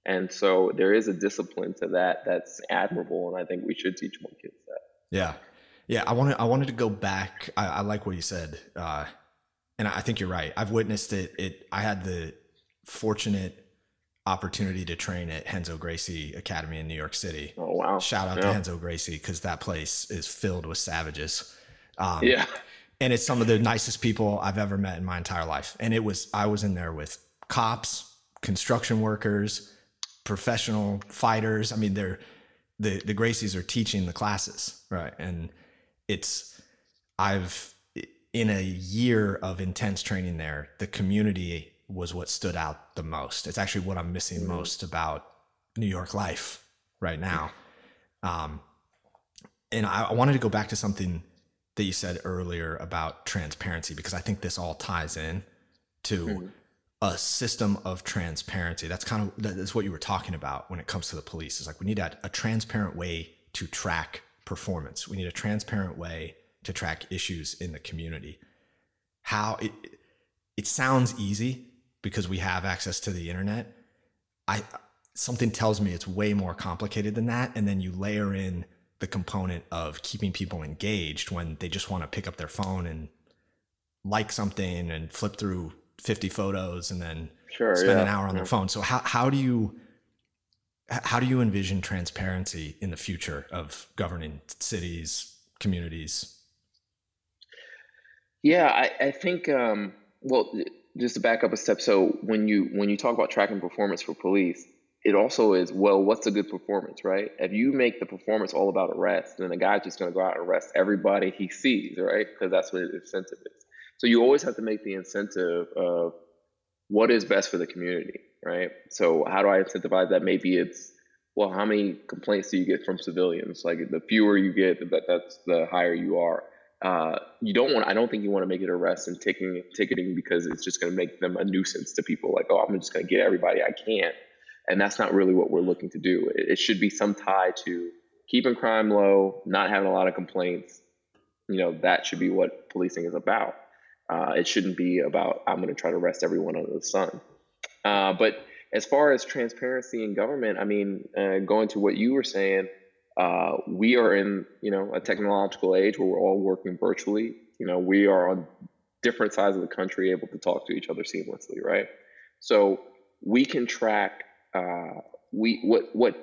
Speaker 3: And so there is a discipline to that that's admirable. And I think we should teach more kids that.
Speaker 1: Yeah. Yeah. I wanted, I wanted to go back. I, I like what you said. Uh, and I think you're right. I've witnessed it. It, I had the fortunate opportunity to train at Renzo Gracie Academy in New York City.
Speaker 3: Oh wow!
Speaker 1: Shout out yeah. to Renzo Gracie because that place is filled with savages.
Speaker 3: Um, yeah,
Speaker 1: and it's some of the nicest people I've ever met in my entire life. And it was I was in there with cops, construction workers, professional fighters. I mean, they're the the Gracies are teaching the classes, right? And it's I've in a year of intense training there, the community was what stood out the most. It's actually what I'm missing mm-hmm. most about New York life right now. Um, and I, I, wanted to go back to something that you said earlier about transparency because I think this all ties in to mm-hmm. a system of transparency. That's kind of that's what you were talking about when it comes to the police. Is like we need a, a transparent way to track performance. We need a transparent way to track issues in the community. How it it sounds easy, because we have access to the internet. I something tells me it's way more complicated than that. And then you layer in the component of keeping people engaged when they just want to pick up their phone and like something and flip through 50 photos and then sure, spend yeah, an hour on yeah. their phone. So how, how do you how do you envision transparency in the future of governing cities, communities?
Speaker 3: Yeah, I, I think um, well just to back up a step so when you when you talk about tracking performance for police it also is well what's a good performance right? If you make the performance all about arrest then the guy's just going to go out and arrest everybody he sees right? Because that's what his incentive is. So you always have to make the incentive of what is best for the community right? So how do i incentivize that? Maybe it's well how many complaints do you get from civilians? Like the fewer you get that that's the higher you are. Uh, you don't want. I don't think you want to make it arrest and ticketing, ticketing because it's just going to make them a nuisance to people. Like, oh, I'm just going to get everybody I can, and that's not really what we're looking to do. It, it, should be some tie to keeping crime low, not having a lot of complaints. You know, that should be what policing is about. Uh, it shouldn't be about I'm going to try to arrest everyone under the sun. Uh, but as far as transparency in government, I mean, uh, going to what you were saying uh, we are in you know a technological age where we're all working virtually. You know, we are on different sides of the country able to talk to each other seamlessly, right? So we can track uh, we what what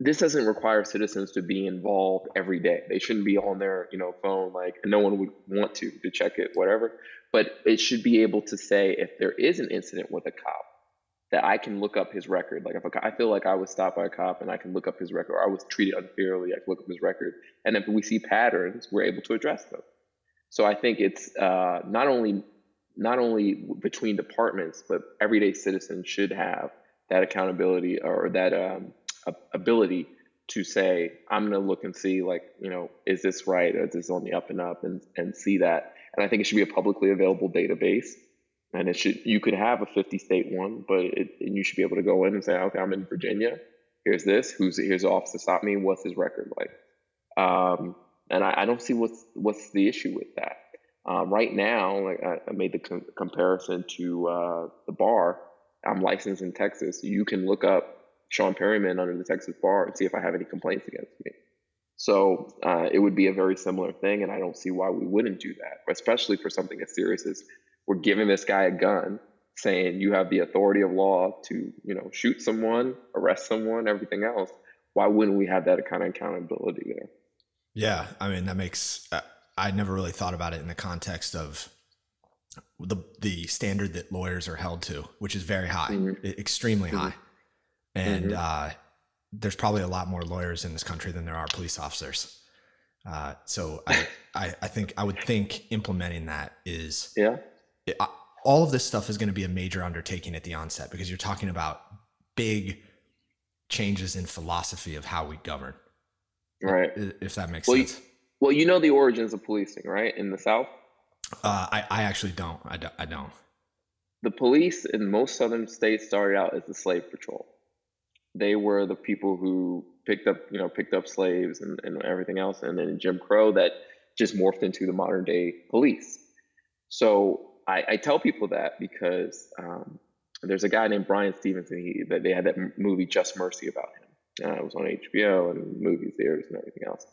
Speaker 3: this doesn't require citizens to be involved every day. They shouldn't be on their you know phone like no one would want to to check it, whatever. But it should be able to say if there is an incident with a cop, that I can look up his record. Like if a, I feel like I was stopped by a cop and I can look up his record, or I was treated unfairly, I can look up his record, and if we see patterns, we're able to address them. So I think it's uh, not only not only between departments, but everyday citizens should have that accountability or that um, ability to say, I'm going to look and see, like, you know, is this right? Or is this on the up and up and, and see that? And I think it should be a publicly available database. And it should, you could have a 50 state one, but it, you should be able to go in and say, okay, I'm in Virginia. Here's this. Who's here's the officer stop me? What's his record like? Um, and I, I, don't see what's what's the issue with that. Um, right now, like I, I made the com- comparison to uh, the bar. I'm licensed in Texas. You can look up Sean Perryman under the Texas bar and see if I have any complaints against me. So uh, it would be a very similar thing, and I don't see why we wouldn't do that, especially for something as serious as we're giving this guy a gun, saying you have the authority of law to, you know, shoot someone, arrest someone, everything else. Why wouldn't we have that kind of accountability there?
Speaker 1: Yeah, I mean that makes. Uh, I never really thought about it in the context of the the standard that lawyers are held to, which is very high, mm-hmm. extremely mm-hmm. high, and mm-hmm. uh, there's probably a lot more lawyers in this country than there are police officers. Uh, so I, I, I think I would think implementing that is
Speaker 3: yeah.
Speaker 1: It, uh, all of this stuff is going to be a major undertaking at the onset because you're talking about big changes in philosophy of how we govern.
Speaker 3: Right.
Speaker 1: If that makes
Speaker 3: well,
Speaker 1: sense.
Speaker 3: You, well, you know the origins of policing, right? In the South?
Speaker 1: Uh, I, I actually don't. I, don't. I don't.
Speaker 3: The police in most southern states started out as the slave patrol. They were the people who picked up, you know, picked up slaves and, and everything else. And then Jim Crow that just morphed into the modern day police. So I, I tell people that because um, there's a guy named Bryan Stevenson. He, that they had that movie Just Mercy about him. Uh, it was on HBO and movie theaters and everything else.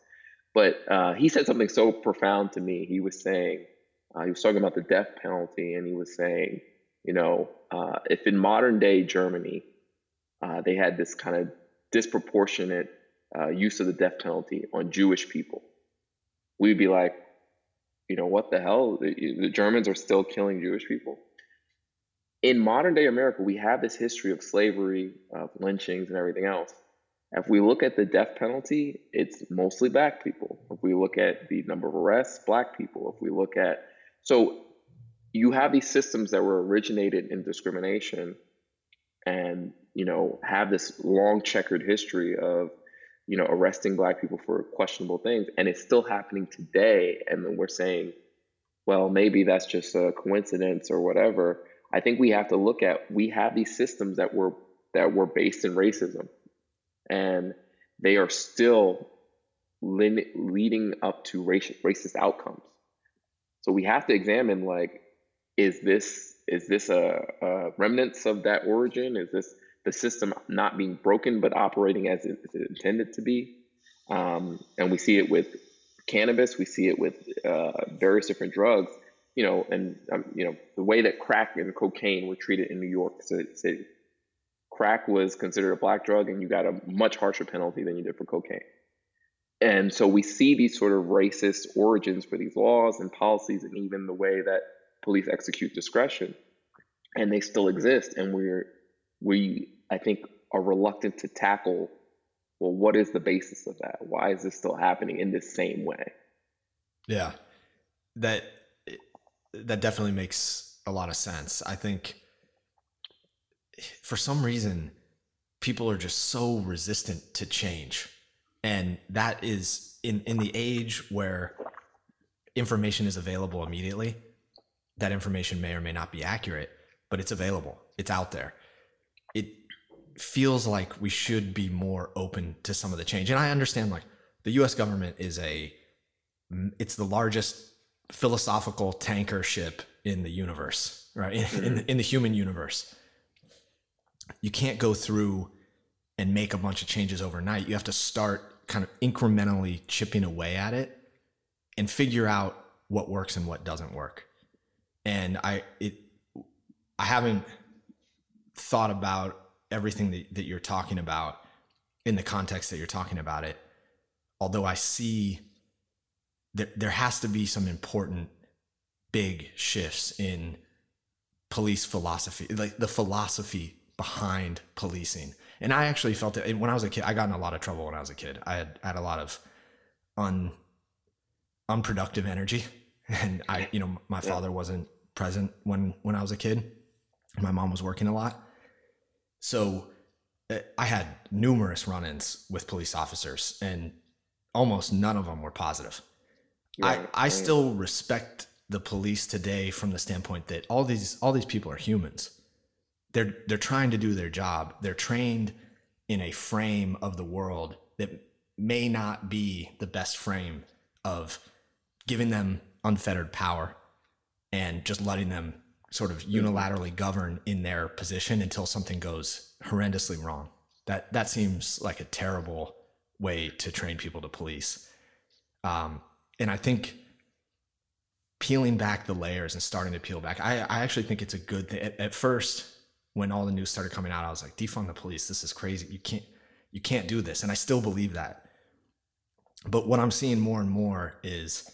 Speaker 3: But uh, he said something so profound to me. He was saying, uh, he was talking about the death penalty, and he was saying, you know, uh, if in modern day Germany, uh, they had this kind of disproportionate uh, use of the death penalty on Jewish people, we'd be like, you know, what the hell? The, the Germans are still killing Jewish people. In modern day America, we have this history of slavery, of lynchings, and everything else. If we look at the death penalty, it's mostly black people. If we look at the number of arrests, black people. If we look at, so you have these systems that were originated in discrimination and, you know, have this long checkered history of, you know, arresting black people for questionable things. And it's still happening today. And then we're saying, well, maybe that's just a coincidence or whatever. I think we have to look at, we have these systems that were, that were based in racism and they are still leading up to racist, racist outcomes. So we have to examine like, is this is this a, a remnants of that origin? Is this the system not being broken but operating as it is intended to be? Um, and we see it with cannabis, we see it with uh, various different drugs. You know, and um, you know the way that crack and cocaine were treated in New York City crack was considered a black drug and you got a much harsher penalty than you did for cocaine. And so we see these sort of racist origins for these laws and policies and even the way that police execute discretion. And they still exist. And we're, we, I think, are reluctant to tackle well, what is the basis of that? Why is this still happening in this same way?
Speaker 1: Yeah. That, that definitely makes a lot of sense. I think for some reason, people are just so resistant to change. And that is in, in the age where information is available immediately, that information may or may not be accurate, but it's available, it's out there. It feels like we should be more open to some of the change. And I understand like the US government is a it's the largest philosophical tanker ship in the universe, right? In, in, in the human universe you can't go through and make a bunch of changes overnight. You have to start kind of incrementally chipping away at it and figure out what works and what doesn't work. And I it I haven't thought about everything that, that you're talking about in the context that you're talking about it. Although I see that there has to be some important big shifts in police philosophy, like the philosophy behind policing. And I actually felt it when I was a kid. I got in a lot of trouble when I was a kid. I had had a lot of un unproductive energy, and I, you know, my father wasn't present when when I was a kid. My mom was working a lot, so eh, I had numerous run-ins with police officers, and almost none of them were positive.
Speaker 3: Right,
Speaker 1: I, I still respect the police today from the standpoint that all these all these people are humans. They're they're trying to do their job. They're trained in a frame of the world that may not be the best frame of giving them unfettered power and just letting them sort of unilaterally govern in their position until something goes horrendously wrong. That that seems like a terrible way to train people to police. Um, and I think peeling back the layers and starting to peel back, I, I actually think it's a good thing. At, at first, when all the news started coming out, I was like, defund the police. This is crazy. You can't you can't do this. And I still believe that. But what I'm seeing more and more is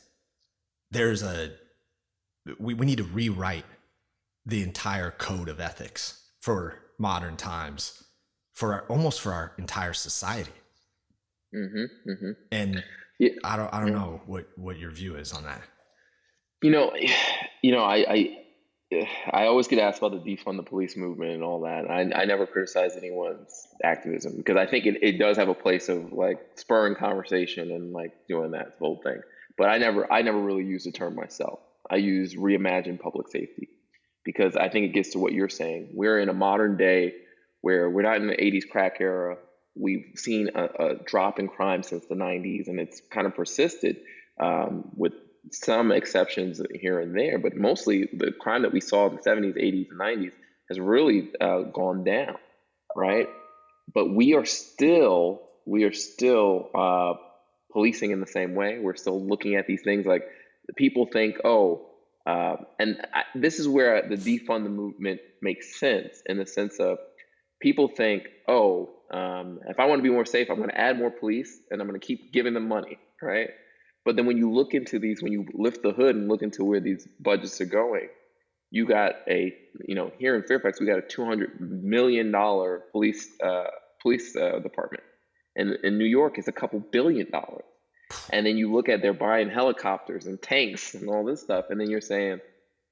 Speaker 1: there's a we, we need to rewrite the entire code of ethics for modern times for our, almost for our entire society
Speaker 3: Mm-hmm, mm-hmm.
Speaker 1: and
Speaker 3: Yeah.
Speaker 1: i don't i don't know what what your view is on that
Speaker 3: You know, you know, I, I, I always get asked about the defund the police movement and all that. I, I never criticize anyone's activism because I think it, it does have a place of like spurring conversation and like doing that whole thing. But I never, I never really use the term myself. I use reimagine public safety because I think it gets to what you're saying. We're in a modern day where we're not in the 80s crack era. We've seen a, a drop in crime since the 90s, and it's kind of persisted um, with some exceptions here and there, but mostly the crime that we saw in the 70s, 80s, and 90s has really uh, gone down, right? But we are still we are still uh, policing in the same way. We're still looking at these things like people think, oh, uh, and I, this is where the defund the movement makes sense in the sense of people think, oh, um, if I want to be more safe, I'm going to add more police and I'm going to keep giving them money, right? But then when you look into these, when you lift the hood and look into where these budgets are going, you got a, you know, here in Fairfax, we got a two hundred million dollar police uh, police uh, department, and in New York, it's a couple billion dollars. And then you look at they're buying helicopters and tanks and all this stuff, and then you're saying,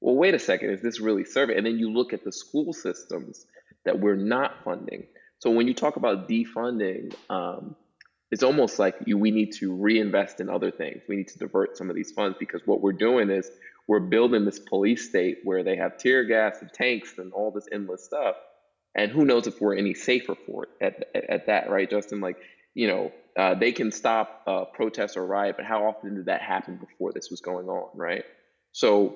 Speaker 3: well, wait a second, is this really serving? And then you look at the school systems that we're not funding. So when you talk about defunding, um, it's almost like you, we need to reinvest in other things. We need to divert some of these funds because what we're doing is we're building this police state where they have tear gas and tanks and all this endless stuff. And who knows if we're any safer for it at, at, at that, right, Justin? Like, you know, uh, they can stop uh, protest or riot, but how often did that happen before this was going on, right? So,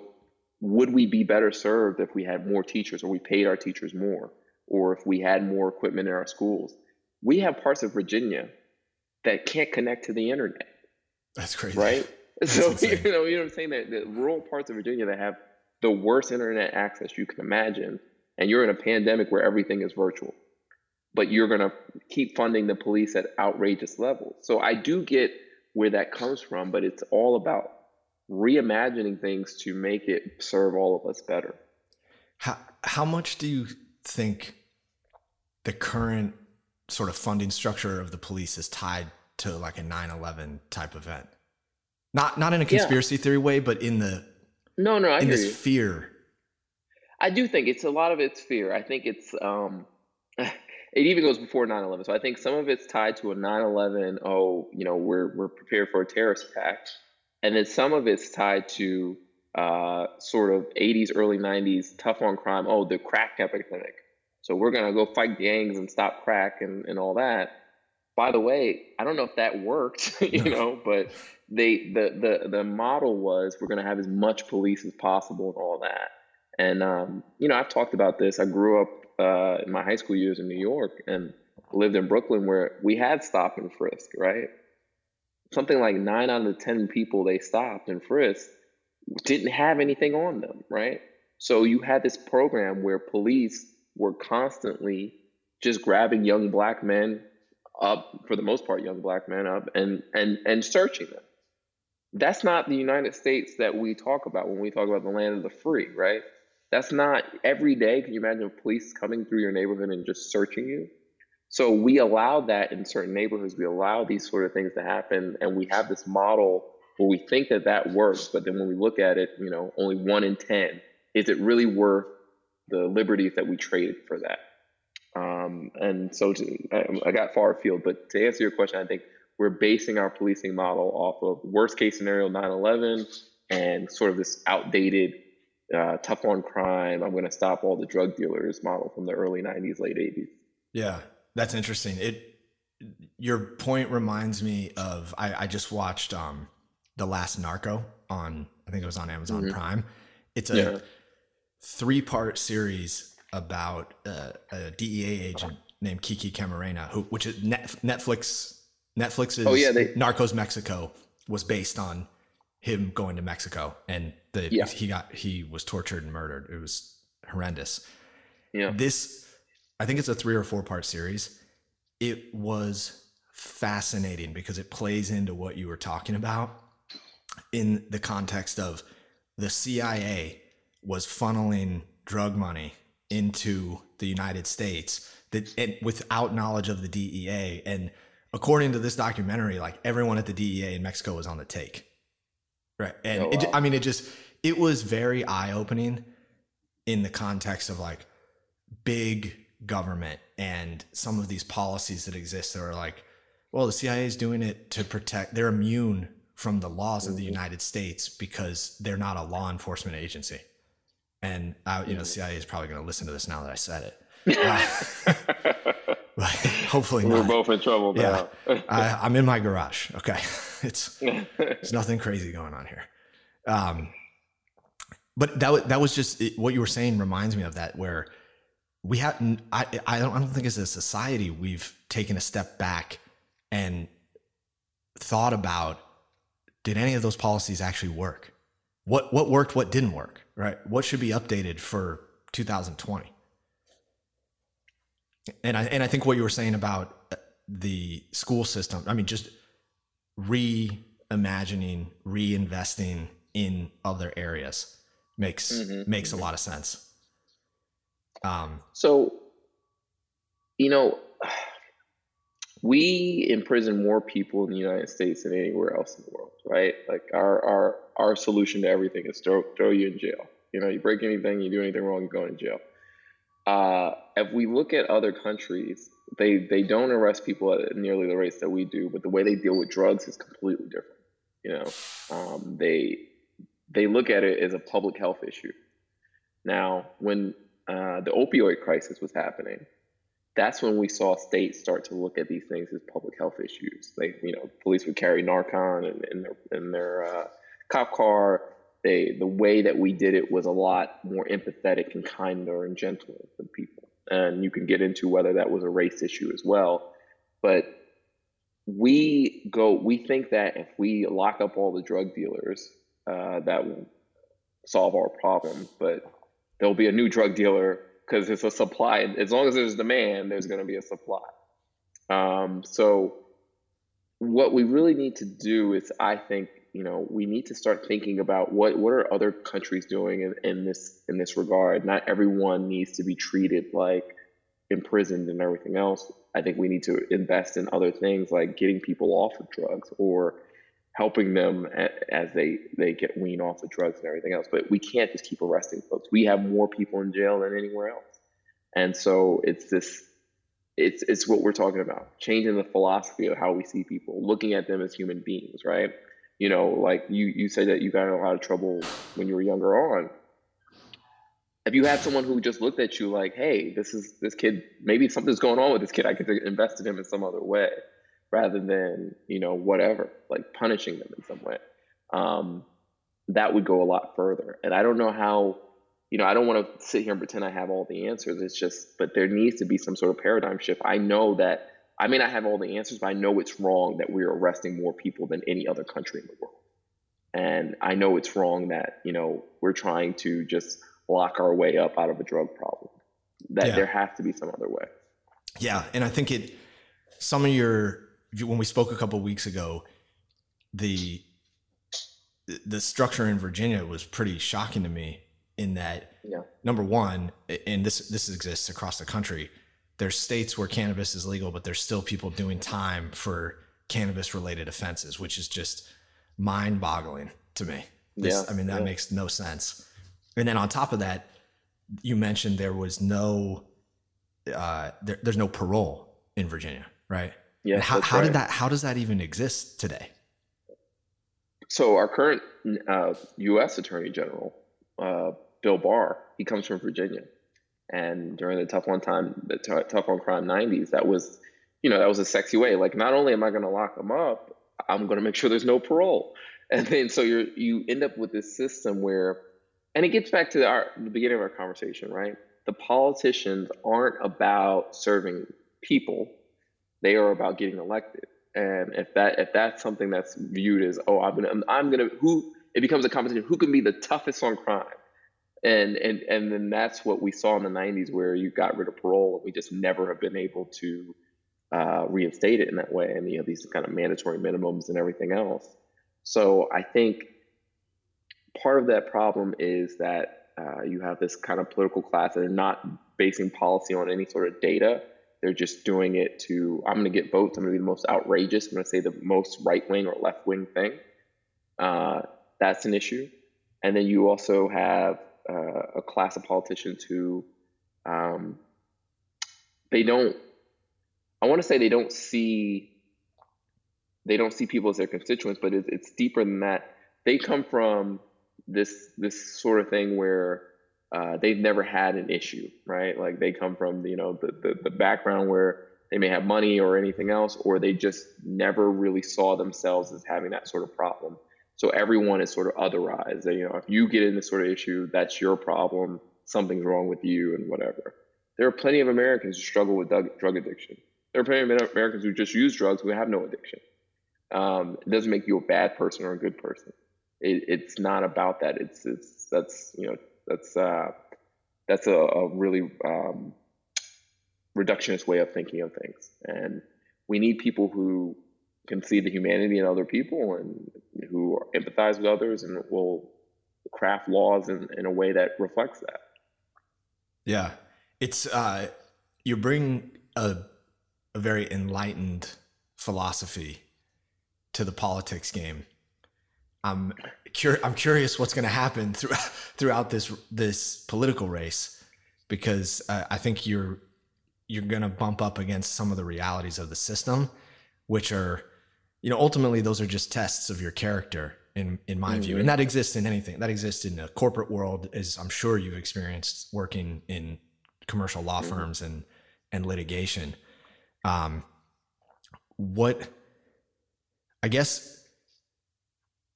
Speaker 3: would we be better served if we had more teachers or we paid our teachers more or if we had more equipment in our schools? We have parts of Virginia that can't connect to the internet,
Speaker 1: that's crazy
Speaker 3: right? So
Speaker 1: insane.
Speaker 3: you know, you know what I'm saying that the rural parts of Virginia that have the worst internet access you can imagine, and you're in a pandemic where everything is virtual, but you're gonna keep funding the police at outrageous levels. So I do get where that comes from, but it's all about reimagining things to make it serve all of us better.
Speaker 1: How how much do you think the current sort of funding structure of the police is tied to like a 9/11 type event? Not not in a
Speaker 3: Yeah.
Speaker 1: conspiracy theory way, but in the
Speaker 3: No, no, I
Speaker 1: in this
Speaker 3: you.
Speaker 1: fear.
Speaker 3: I do think it's a lot of it's fear. I think it's um it even goes before 9/11. So I think some of it's tied to a 9/11, oh, you know, we're we're prepared for a terrorist attack. And then some of it's tied to uh, sort of 80s, early 90s tough on crime. Oh, the crack epidemic. So we're gonna go fight gangs and stop crack and, and all that. By the way, I don't know if that worked, you know, but they the the the model was we're gonna have as much police as possible and all that. And um, you know, I've talked about this. I grew up uh, in my high school years in New York and lived in Brooklyn where we had stop and frisk, right? Something like nine out of the ten people they stopped and frisked didn't have anything on them, right? So you had this program where police were constantly just grabbing young black men up, for the most part, young black men up, and and and searching them. That's not the United States that we talk about when we talk about the land of the free, right? That's not every day. Can you imagine police coming through your neighborhood and just searching you? So we allow that in certain neighborhoods. We allow these sort of things to happen, and we have this model where we think that that works, but then when we look at it, you know, only one in ten. Is it really worth the liberties that we traded for that? Um, and so to, I, I got far afield, but to answer your question, I think we're basing our policing model off of worst case scenario 9/11 and sort of this outdated uh, tough on crime. I'm going to stop all the drug dealers model from the early 90s, late 80s.
Speaker 1: Yeah, that's interesting. It your point reminds me of I, I just watched um the last Narco on I think it was on Amazon mm-hmm. Prime. It's a yeah. three part series about uh, a DEA agent named Kiki Camarena, who which is Net, Netflix Netflix's oh, yeah, they, Narcos Mexico was based on him going to Mexico and the yeah. he got he was tortured and murdered. It was horrendous. Yeah. This I think it's a three or four part series. It was fascinating because it plays into what you were talking about in the context of the CIA was funneling drug money into the United States that without knowledge of the DEA and according to this documentary like everyone at the DEA in Mexico was on the take right and oh, wow. it, I mean it just it was very eye opening in the context of like big government and some of these policies that exist that are like well the CIA is doing it to protect they're immune from the laws of the mm-hmm. United States because they're not a law enforcement agency. And I, you know. CIA is probably going to listen to this now that I said it. Uh, hopefully
Speaker 3: We're not. both in trouble now.
Speaker 1: Yeah, I, am in my garage. Okay, it's there's nothing crazy going on here. Um, but that that was just it, what you were saying reminds me of that where we have I I don't I don't think as a society we've taken a step back and thought about did any of those policies actually work? What what worked, what didn't work, right? What should be updated for 2020? And I and I think what you were saying about uh, the school system, I mean just reimagining, reinvesting in other areas makes mm-hmm. makes a lot of sense.
Speaker 3: Um so you know we imprison more people in the United States than anywhere else in the world, right? Like our our our solution to everything is throw throw you in jail. You know, you break anything, you do anything wrong, you go in jail. Uh, if we look at other countries, they they don't arrest people at nearly the rates that we do, but the way they deal with drugs is completely different. You know, um, they they look at it as a public health issue. Now, when uh, the opioid crisis was happening, that's when we saw states start to look at these things as public health issues. Like, you know, police would carry Narcan in, in their, in their uh, cop car. They, the way that we did it was a lot more empathetic and kinder and gentler than people. And you can get into whether that was a race issue as well. But we go, we think that if we lock up all the drug dealers, uh, that will solve our problem. But there'll be a new drug dealer because it's a supply. As long as there's demand, there's going to be a supply. Um, so what we really need to do is, I think, you know, we need to start thinking about what what are other countries doing in, in this in this regard. Not everyone needs to be treated like imprisoned and everything else. I think we need to invest in other things like getting people off of drugs or helping them as they they get weaned off the drugs and everything else. But we can't just keep arresting folks. We have more people in jail than anywhere else, and so it's this. It's it's what we're talking about, changing the philosophy of how we see people, looking at them as human beings, right? You know, like you you said that you got in a lot of trouble when you were younger on. Have you had someone who just looked at you like, "Hey, this is this kid. Maybe something's going on with this kid. I could invest in him in some other way." rather than you know whatever like punishing them in some way um, that would go a lot further and i don't know how you know i don't want to sit here and pretend i have all the answers it's just but there needs to be some sort of paradigm shift i know that i may not have all the answers but i know it's wrong that we're arresting more people than any other country in the world and i know it's wrong that you know we're trying to just lock our way up out of a drug problem that yeah. there has to be some other way
Speaker 1: yeah and i think it some of your when we spoke a couple weeks ago, the the structure in Virginia was pretty shocking to me. in that
Speaker 3: Yeah.
Speaker 1: number one, and this this exists across the country. There's states where cannabis is legal, but there's still people doing time for cannabis related offenses, which is just mind boggling to me. This,
Speaker 3: Yeah,
Speaker 1: I mean, that
Speaker 3: yeah.
Speaker 1: makes no sense. And then on top of that, you mentioned there was no, uh, there, there's no parole in Virginia, right?
Speaker 3: Yeah.
Speaker 1: And how, how
Speaker 3: right.
Speaker 1: did that, how does that even exist today?
Speaker 3: So our current uh, U.S. Attorney General, uh, Bill Barr, he comes from Virginia, and during the tough on time, the t- tough on crime '90s, that was, you know, that was a sexy way. Like, not only am I going to lock them up, I'm going to make sure there's no parole, and then so you're you end up with this system where, and it gets back to our the beginning of our conversation, right? The politicians aren't about serving people; they are about getting elected. And if that if that's something that's viewed as oh I'm gonna I'm gonna who it becomes a competition who can be the toughest on crime, and and and then that's what we saw in the 90s where you got rid of parole and we just never have been able to uh, reinstate it in that way and you know these kind of mandatory minimums and everything else. So I think part of that problem is that uh, you have this kind of political class that are not basing policy on any sort of data. They're just doing it to, I'm going to get votes. I'm going to be the most outrageous. I'm going to say the most right wing or left wing thing. Uh, that's an issue. And then you also have uh, a class of politicians who um, they don't, I want to say they don't see, they don't see people as their constituents, but it's, it's deeper than that. They come from this this sort of thing where uh, they've never had an issue, right? Like they come from you know the, the the background where they may have money or anything else, or they just never really saw themselves as having that sort of problem. So everyone is sort of otherized. You know, if you get in this sort of issue, that's your problem. Something's wrong with you, and whatever. There are plenty of Americans who struggle with drug, drug addiction. There are plenty of Americans who just use drugs who have no addiction. Um, it doesn't make you a bad person or a good person. It, it's not about that. It's it's that's you know that's uh, that's a, a really um, reductionist way of thinking of things, and we need people who can see the humanity in other people and who empathize with others and will craft laws in, in a way that reflects that.
Speaker 1: Yeah, it's uh, you bring a a very enlightened philosophy to the politics game. I'm cur- I'm curious what's going to happen throughout throughout this this political race because uh, I think you're you're going to bump up against some of the realities of the system, which are you know ultimately those are just tests of your character in in my view, and that exists in anything that exists in the corporate world, as I'm sure you've experienced working in commercial law firms and and litigation. Um, what I guess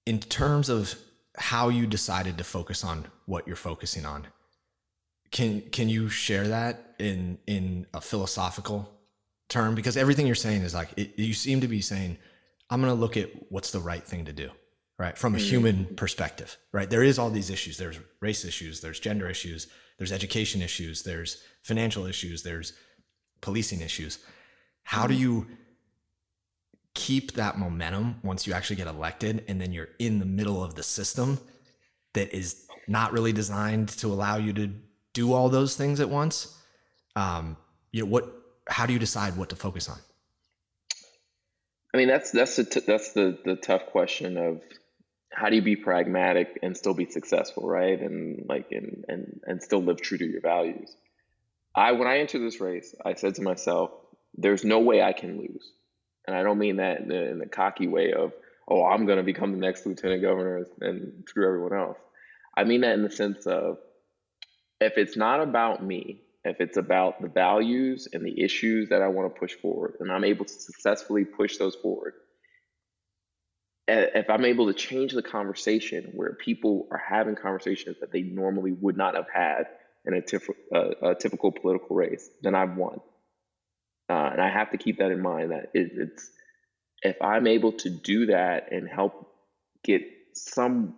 Speaker 1: in terms of how you decided to focus on what you're focusing on, can can you share that in in a philosophical term? Because everything you're saying is like it, you seem to be saying, I'm going to look at what's the right thing to do, right? From a human perspective, right? There is all these issues. There's race issues. There's gender issues. There's education issues. There's financial issues. There's policing issues. How do you keep that momentum once you actually get elected and then you're in the middle of the system that is not really designed to allow you to do all those things at once um you know what how do you decide what to focus on
Speaker 3: I mean, that's that's the t- that's the the tough question of how do you be pragmatic and still be successful, right? And like and and and still live true to your values. I when I entered this race, I said to myself, "There's no way I can lose," and I don't mean that in the, in the cocky way of, "Oh, I'm going to become the next lieutenant governor and screw everyone else." I mean that in the sense of, if it's not about me, if it's about the values and the issues that I want to push forward, and I'm able to successfully push those forward, if I'm able to change the conversation where people are having conversations that they normally would not have had in a, tif- uh, a typical political race, then I've won. Uh, and I have to keep that in mind that it, it's if I'm able to do that and help get some,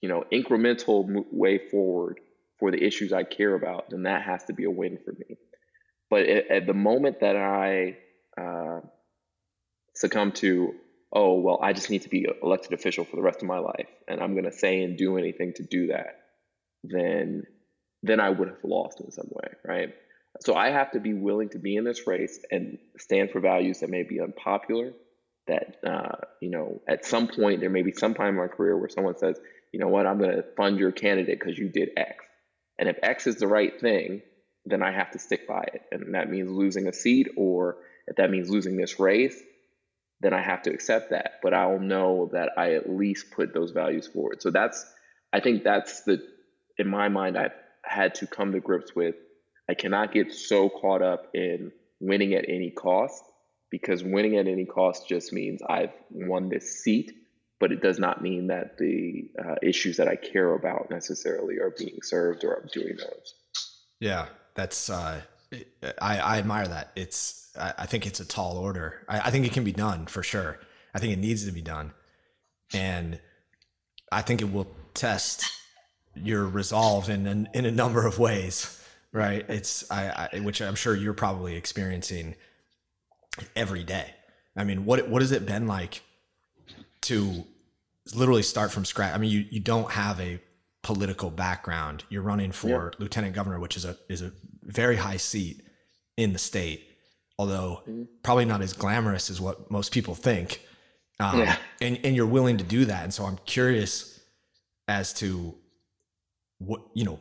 Speaker 3: you know, incremental way forward for the issues I care about, then that has to be a win for me. But at, at the moment that I uh, succumb to, oh, well, I just need to be elected official for the rest of my life, and I'm going to say and do anything to do that, then then I would have lost in some way, right? So I have to be willing to be in this race and stand for values that may be unpopular. That uh, you know, at some point there may be some time in my career where someone says, you know what, I'm going to fund your candidate because you did X, and if X is the right thing, then I have to stick by it, and that means losing a seat, or if that means losing this race, then I have to accept that. But I'll know that I at least put those values forward. So that's, I think that's the, in my mind, I've had to come to grips with I cannot get so caught up in winning at any cost because winning at any cost just means I've won this seat, but it does not mean that the uh, issues that I care about necessarily are being served or I'm doing those.
Speaker 1: Yeah, that's uh, I, I admire that. It's I, I think it's a tall order. I, I think it can be done for sure. I think it needs to be done, and I think it will test your resolve in in, in a number of ways right? It's I, I, which I'm sure you're probably experiencing every day. I mean, what what has it been like to literally start from scratch? I mean, you you don't have a political background. You're running for lieutenant governor, which is a is a very high seat in the state, although mm-hmm. probably not as glamorous as what most people think. Um, yeah. and and you're willing to do that, and so I'm curious as to what you know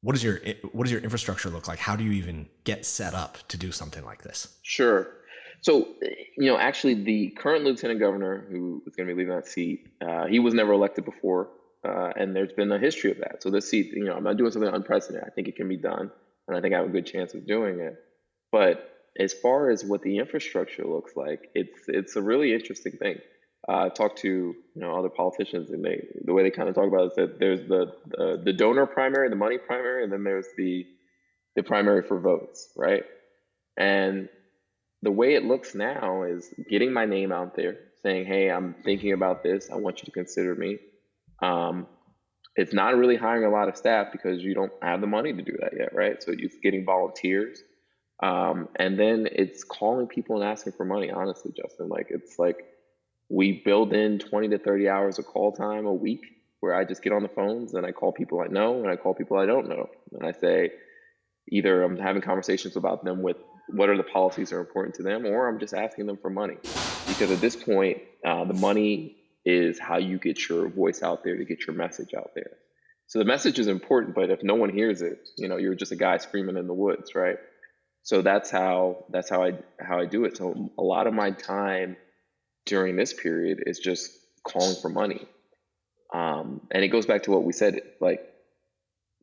Speaker 1: what does your what does your infrastructure look like? How do you even get set up to do something like this?
Speaker 3: Sure. So, you know, actually, the current lieutenant governor who is going to be leaving that seat, uh, he was never elected before, uh, and there's been a history of that. So this seat, you know, I'm not doing something unprecedented. I think it can be done, and I think I have a good chance of doing it. But as far as what the infrastructure looks like, it's it's a really interesting thing uh, talked to you know other politicians, and they the way they kind of talk about it is that there's the, the the donor primary, the money primary, and then there's the the primary for votes, right? And the way it looks now is getting my name out there, saying, "Hey, I'm thinking about this. I want you to consider me." Um, it's not really hiring a lot of staff because you don't have the money to do that yet, right? So it's getting volunteers, um, and then it's calling people and asking for money. Honestly, Justin, like it's like we build in 20 to 30 hours of call time a week where I just get on the phones and I call people I know and I call people I don't know. And I say, either I'm having conversations about them with what are the policies that are important to them, or I'm just asking them for money. Because at this point, uh, the money is how you get your voice out there to get your message out there. So the message is important, but if no one hears it, you know, you're just a guy screaming in the woods, right? So that's how that's how I how I do it. So a lot of my time during this period is just calling for money. Um, and it goes back to what we said like,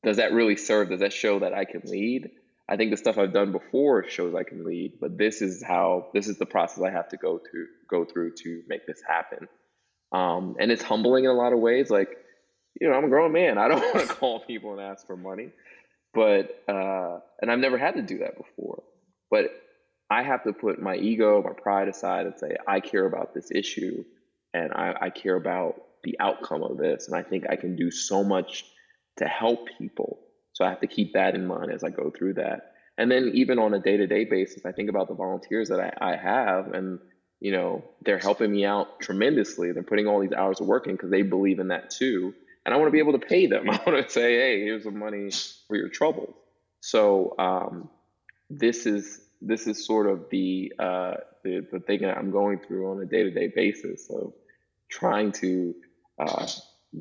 Speaker 3: does that really serve? Does that show that I can lead? I think the stuff I've done before shows I can lead, but this is how this is the process I have to go to go through to make this happen. Um, and it's humbling in a lot of ways. Like, you know, I'm a grown man. I don't want to call people and ask for money, but uh, and I've never had to do that before. But I have to put my ego, my pride aside and say, I care about this issue and I, I, care about the outcome of this. And I think I can do so much to help people. So I have to keep that in mind as I go through that. And then even on a day to day basis, I think about the volunteers that I, I have and you know, they're helping me out tremendously. They're putting all these hours of work in because they believe in that too. And I want to be able to pay them. I want to say, hey, here's some money for your troubles. So um, this is this is sort of the, uh, the, the thing that I'm going through on a day to day basis of trying to uh,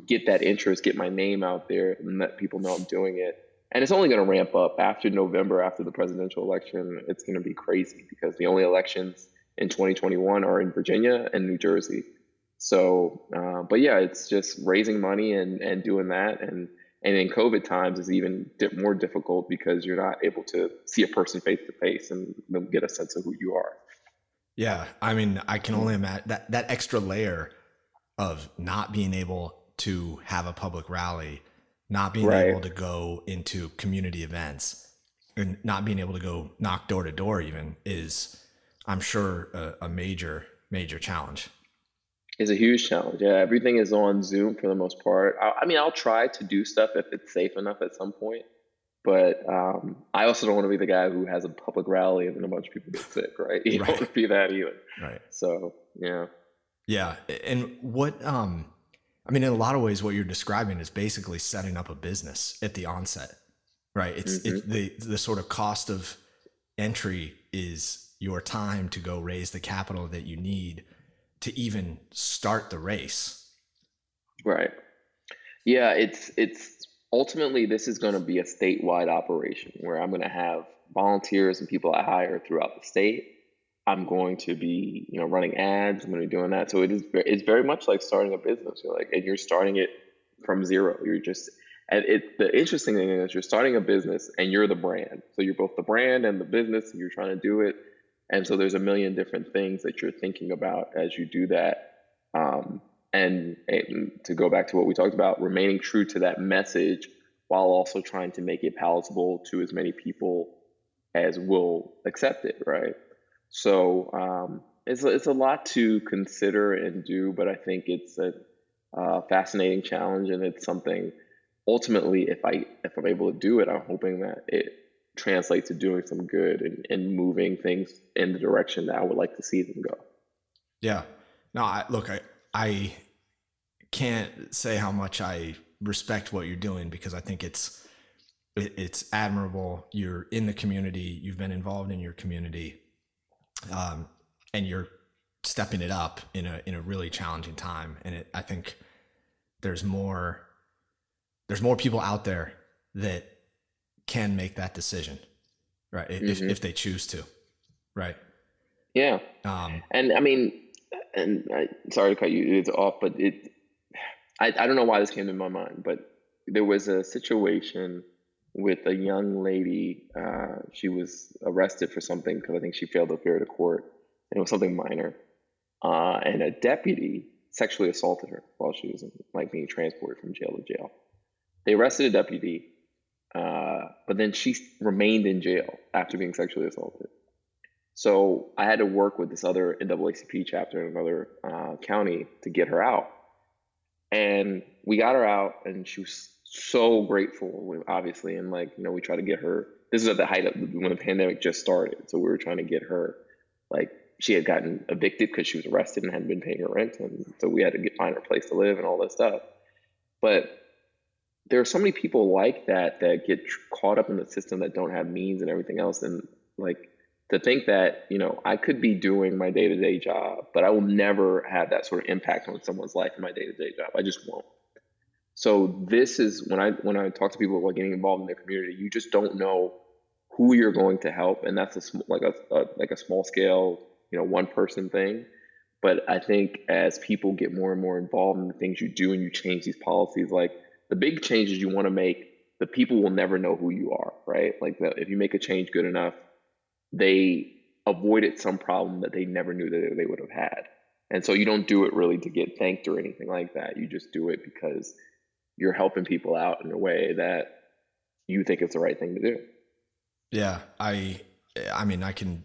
Speaker 3: get that interest, get my name out there, and let people know I'm doing it. And it's only going to ramp up after November, after the presidential election. It's going to be crazy because the only elections in 2021 are in Virginia and New Jersey. So, uh, but yeah, it's just raising money and, and doing that. And and in COVID times is even more difficult because you're not able to see a person face to face and get a sense of who you are.
Speaker 1: Yeah, I mean, I can only imagine that that extra layer of not being able to have a public rally, not being right. able to go into community events, and not being able to go knock door to door even is, I'm sure, a, a major major challenge
Speaker 3: is a huge challenge. Yeah, everything is on Zoom for the most part. I, I mean, I'll try to do stuff if it's safe enough at some point, but um, I also don't want to be the guy who has a public rally and then a bunch of people get sick, right? You right. don't want to be that either.
Speaker 1: Right.
Speaker 3: So yeah.
Speaker 1: Yeah, and what um, I mean, in a lot of ways, what you're describing is basically setting up a business at the onset, right? It's
Speaker 3: Mhm.
Speaker 1: it, the the sort of cost of entry is your time to go raise the capital that you need to even start the race.
Speaker 3: Right. Yeah, it's it's ultimately this is going to be a statewide operation where I'm going to have volunteers and people I hire throughout the state. I'm going to be, you know, running ads. I'm going to be doing that. So it is it's very much like starting a business. You're like, and you're starting it from zero. You're just and it the interesting thing is you're starting a business and you're the brand. So you're both the brand and the business and you're trying to do it. And so there's a million different things that you're thinking about as you do that. Um, and, and to go back to what we talked about, remaining true to that message while also trying to make it palatable to as many people as will accept it, right? So um, it's a, it's a lot to consider and do, but I think it's a uh, fascinating challenge, and it's something. Ultimately, if I if I'm able to do it, I'm hoping that it translates to doing some good and, and moving things in the direction that I would like to see them go.
Speaker 1: Yeah. No, I look, I I can't say how much I respect what you're doing because I think it's it, it's admirable. You're in the community. You've been involved in your community, um, and you're stepping it up in a in a really challenging time. And it, I think there's more there's more people out there that can make that decision, right? If
Speaker 3: Mhm.
Speaker 1: if they choose to, right?
Speaker 3: Yeah,
Speaker 1: Um,
Speaker 3: and I mean, and I, sorry to cut you it's off, but it, I, I don't know why this came to my mind, but there was a situation with a young lady. Uh, she was arrested for something because I think she failed to appear to court, and it was something minor. Uh, and a deputy sexually assaulted her while she was like being transported from jail to jail. They arrested a deputy, uh, but then she remained in jail after being sexually assaulted. So I had to work with this other NAACP chapter in another uh, county to get her out. And we got her out, and she was so grateful, obviously. And like, you know, we tried to get her. This is at the height of when the pandemic just started. So we were trying to get her, like, she had gotten evicted because she was arrested and hadn't been paying her rent. And so we had to get, find her place to live and all this stuff. But there are so many people like that that get caught up in the system that don't have means and everything else. And like, to think that you know I could be doing my day to day job, but I will never have that sort of impact on someone's life in my day to day job. I just won't. So this is when I when I talk to people about getting involved in their community, you just don't know who you're going to help, and that's a sm- like a, a like a small scale, you know, one person thing. But I think as people get more and more involved in the things you do and you change these policies, like the big changes you want to make, the people will never know who you are, right? Like the, if you make a change good enough, they avoided some problem that they never knew that they would have had. And so you don't do it really to get thanked or anything like that. You just do it because you're helping people out in a way that you think it's the right thing to do.
Speaker 1: Yeah, I I mean I can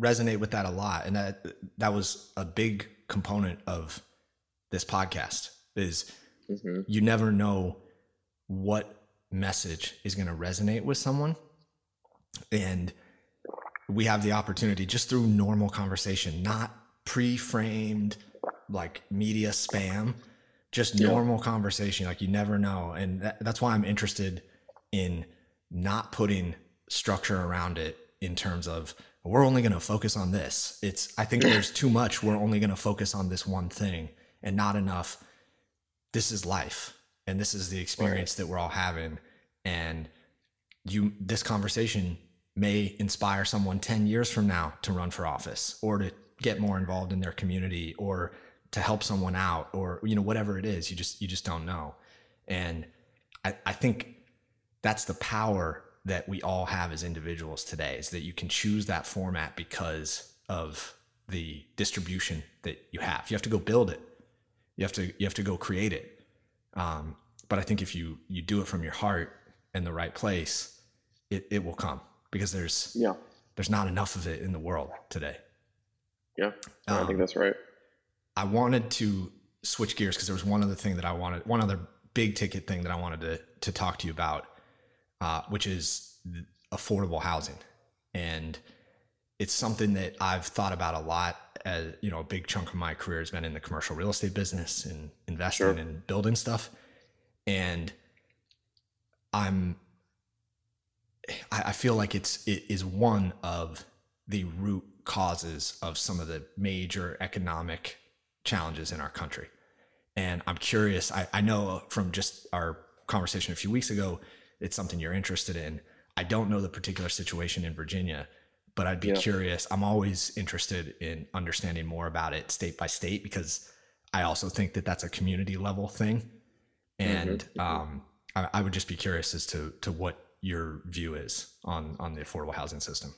Speaker 1: resonate with that a lot and that that was a big component of this podcast is
Speaker 3: hmm
Speaker 1: you never know what message is going to resonate with someone and we have the opportunity just through normal conversation not pre-framed like media spam just
Speaker 3: Yeah.
Speaker 1: normal conversation like you never know. And that, that's why i'm interested in not putting structure around it in terms of we're only going to focus on this. It's i think there's too much we're only going to focus on this one thing and not enough this is life and this is the experience that we're all having. And you this conversation may inspire someone 10 years from now to run for office or to get more involved in their community or to help someone out or you know whatever it is you just you just don't know and i, I think that's the power that we all have as individuals today is that you can choose that format because of the distribution that you have you have to go build it you have to you have to go create it um, but i think if you you do it from your heart in the right place it, it will come because there's
Speaker 3: Yeah.
Speaker 1: there's not enough of it in the world today
Speaker 3: Yeah. I think
Speaker 1: Um,
Speaker 3: that's right.
Speaker 1: I wanted to switch gears because there was one other thing that I wanted, one other big ticket thing that I wanted to to talk to you about, uh, which is affordable housing, and it's something that I've thought about a lot as you know, a big chunk of my career has been in the commercial real estate business and investing
Speaker 3: Sure.
Speaker 1: and building stuff. And I'm, I, I feel like it's it is one of the root causes of some of the major economic challenges in our country. And I'm curious. I, I know from just our conversation a few weeks ago, it's something you're interested in. I don't know the particular situation in Virginia, but I'd be
Speaker 3: Yeah.
Speaker 1: curious. I'm always interested in understanding more about it state by state because I also think that that's a community level thing. And
Speaker 3: mhm.
Speaker 1: um, I, I would just be curious as to to what your view is on on the affordable housing system.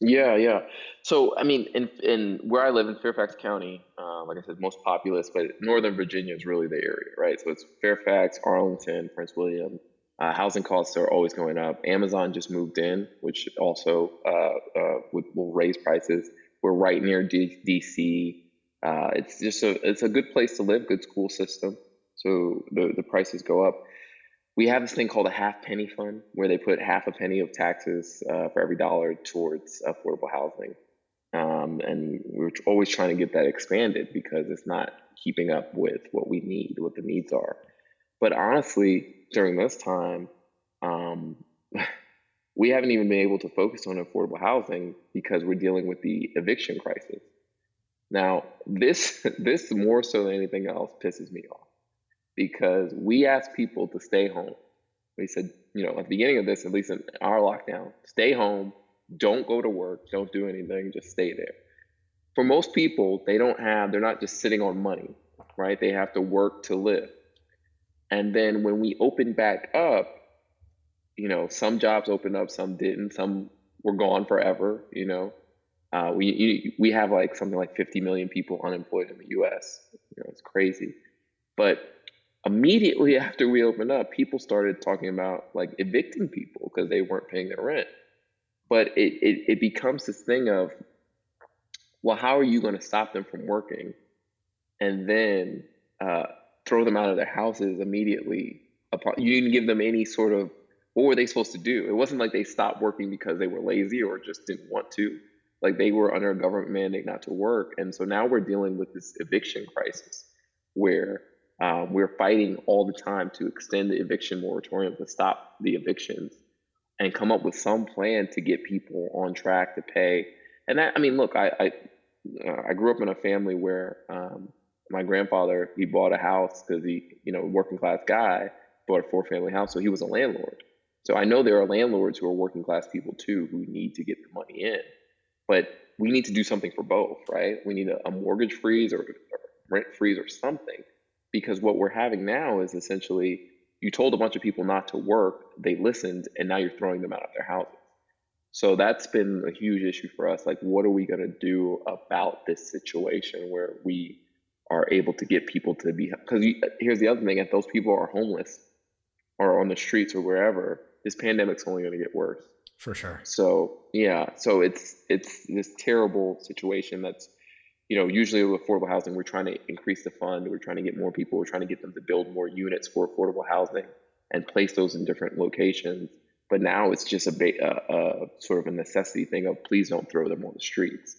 Speaker 3: Yeah, yeah. So, I mean, in in where I live in Fairfax County, uh, like I said, most populous, but Northern Virginia is really the area, right? So it's Fairfax, Arlington, Prince William. Uh, housing costs are always going up. Amazon just moved in, which also uh, uh, would, will raise prices. We're right near D- DC. Uh, it's just a it's a good place to live, good school system. So the the prices go up we have this thing called a half penny fund where they put half a penny of taxes uh, for every dollar towards affordable housing. Um, and we're always trying to get that expanded because it's not keeping up with what we need, what the needs are. But honestly, during this time, um, we haven't even been able to focus on affordable housing because we're dealing with the eviction crisis. Now, this this more so than anything else pisses me off because we asked people to stay home. We said, you know, at the beginning of this, at least in our lockdown, stay home, don't go to work, don't do anything, just stay there. For most people, they don't have, they're not just sitting on money, right? They have to work to live. And then when we open back up, you know, some jobs opened up, some didn't, some were gone forever, you know. Uh, we we have like something like 50 million people unemployed in the U.S. You know, it's crazy. But immediately after we opened up, people started talking about like evicting people because they weren't paying their rent. But it, it, it becomes this thing of, well, how are you going to stop them from working and then uh, throw them out of their houses immediately? Upon, you didn't give them any sort of, what were they supposed to do? It wasn't like they stopped working because they were lazy or just didn't want to. Like they were under a government mandate not to work. And so now we're dealing with this eviction crisis where um, we're fighting all the time to extend the eviction moratorium to stop the evictions and come up with some plan to get people on track to pay. And that, I mean, look, I I, uh, I grew up in a family where um, my grandfather he bought a house because he, you know, working class guy bought a four family house, so he was a landlord. So I know there are landlords who are working class people too who need to get the money in, but we need to do something for both, right? We need a, a mortgage freeze or, or rent freeze or something because what we're having now is essentially you told a bunch of people not to work, they listened, and now you're throwing them out of their houses. So that's been a huge issue for us. Like, what are we going to do about this situation where we are able to get people to be? Because here's the other thing: if those people are homeless or on the streets or wherever, this pandemic's only going to get worse.
Speaker 1: For sure.
Speaker 3: So yeah, so it's it's this terrible situation that's you know, usually with affordable housing, we're trying to increase the fund. We're trying to get more people. We're trying to get them to build more units for affordable housing and place those in different locations. But now it's just a, a, a sort of a necessity thing of please don't throw them on the streets.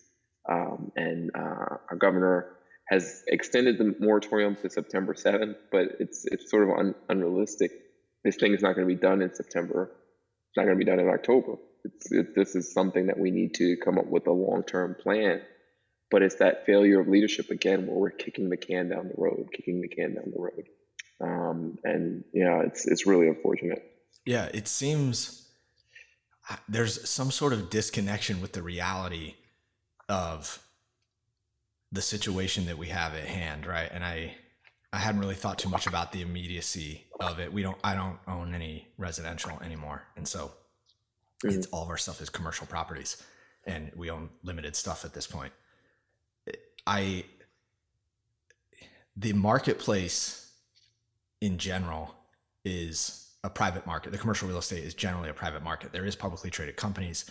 Speaker 3: Um, and uh, our governor has extended the moratorium to September 7th, but it's it's sort of un- unrealistic. This thing is not going to be done in September. It's not going to be done in October. It, this is something that we need to come up with a long term plan but it's that failure of leadership again where we're kicking the can down the road kicking the can down the road um, and yeah it's it's really unfortunate
Speaker 1: Yeah, it seems uh, there's some sort of disconnection with the reality of the situation that we have at hand, right? And I I hadn't really thought too much about the immediacy of it. We don't I don't own any residential anymore. And so
Speaker 3: Mhm.
Speaker 1: it's all of our stuff is commercial properties and we own limited stuff at this point. I the marketplace in general is a private market. The commercial real estate is generally a private market. There is publicly traded companies.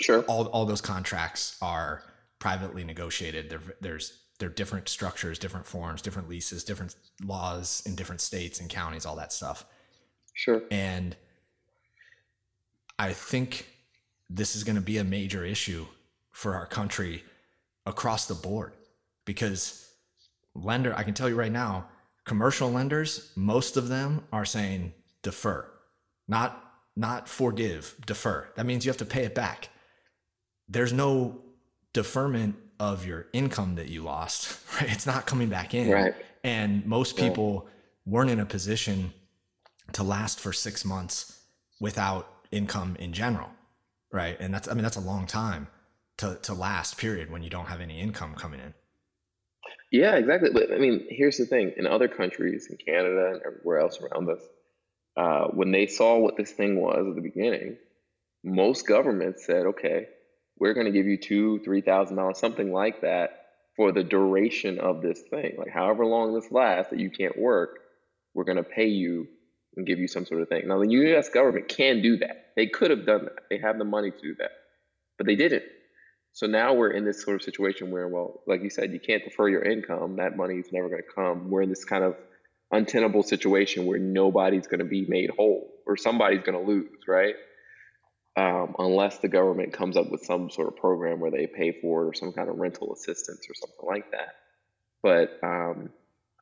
Speaker 3: sure
Speaker 1: All all those contracts are privately negotiated. There there's there are different structures, different forms, different leases, different laws in different states and counties, all that stuff.
Speaker 3: sure
Speaker 1: And I think this is going to be a major issue for our country across the board because lender, I can tell you right now, commercial lenders, most of them are saying defer, not not forgive, defer. That means you have to pay it back. There's no deferment of your income that you lost, right? It's not coming back in.
Speaker 3: Right.
Speaker 1: And most people weren't in a position to last for six months without income in general. Right. And that's, I mean, that's a long time to, to last period when you don't have any income coming in.
Speaker 3: Yeah, exactly. But I mean, here's the thing: in other countries, in Canada and everywhere else around us, uh, when they saw what this thing was at the beginning, most governments said, "Okay, we're going to give you two, three thousand dollars, something like that, for the duration of this thing. Like however long this lasts that you can't work, we're going to pay you and give you some sort of thing." Now, the U.S. government can do that. They could have done that. They have the money to do that, but they didn't. So now we're in this sort of situation where, well, like you said, you can't defer your income. That money is never going to come. We're in this kind of untenable situation where nobody's going to be made whole or somebody's going to lose, right? Um, unless the government comes up with some sort of program where they pay for some kind of rental assistance or something like that. But um,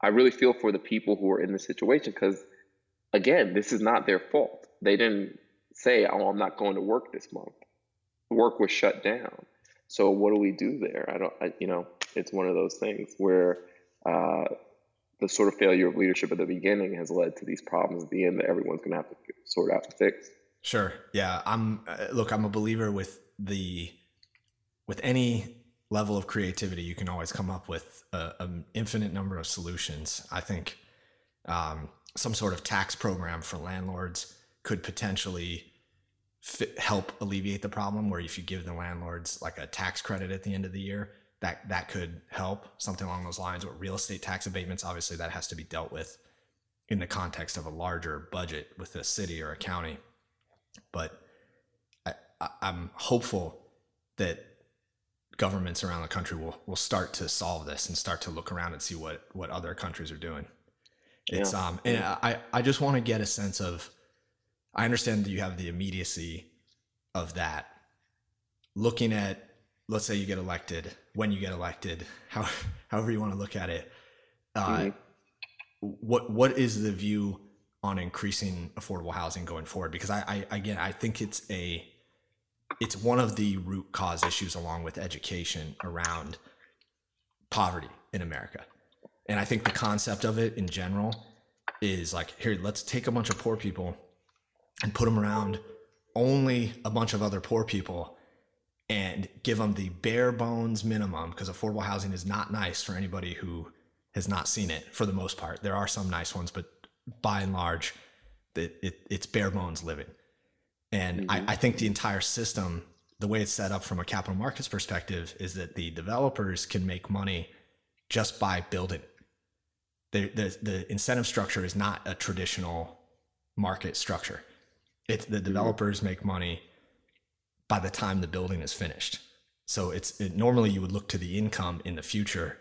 Speaker 3: I really feel for the people who are in this situation because, again, this is not their fault. They didn't say, oh, I'm not going to work this month. Work was shut down so what do we do there? I don't, I, you know, it's one of those things where uh, the sort of failure of leadership at the beginning has led to these problems at the end that everyone's going to have to sort out to fix.
Speaker 1: Sure. Yeah. I'm. Uh, look, I'm a believer with the with any level of creativity, you can always come up with an infinite number of solutions. I think um, some sort of tax program for landlords could potentially fit, help alleviate the problem where if you give the landlords like a tax credit at the end of the year that that could help something along those lines. Or real estate tax abatements obviously that has to be dealt with in the context of a larger budget with a city or a county. But I, i'm hopeful that governments around the country will will start to solve this and start to look around and see what what other countries are doing. It's yeah. um and i i just want to get a sense of I understand that you have the immediacy of that. Looking at, let's say you get elected, when you get elected, how, however you want to look at it, uh, mm-hmm. what what is the view on increasing affordable housing going forward? Because I, I again, I think it's a it's one of the root cause issues along with education around poverty in America. And I think the concept of it in general is like, here, let's take a bunch of poor people and put them around only a bunch of other poor people and give them the bare bones minimum because affordable housing is not nice for anybody who has not seen it for the most part. There are some nice ones, but by and large, it, it it's bare bones living. And mm-hmm. I, I think the entire system, the way it's set up from a capital markets perspective, is that the developers can make money just by building. The, the, the incentive structure is not a traditional market structure it's the developers make money by the time the building is finished. So it's it, normally you would look to the income in the future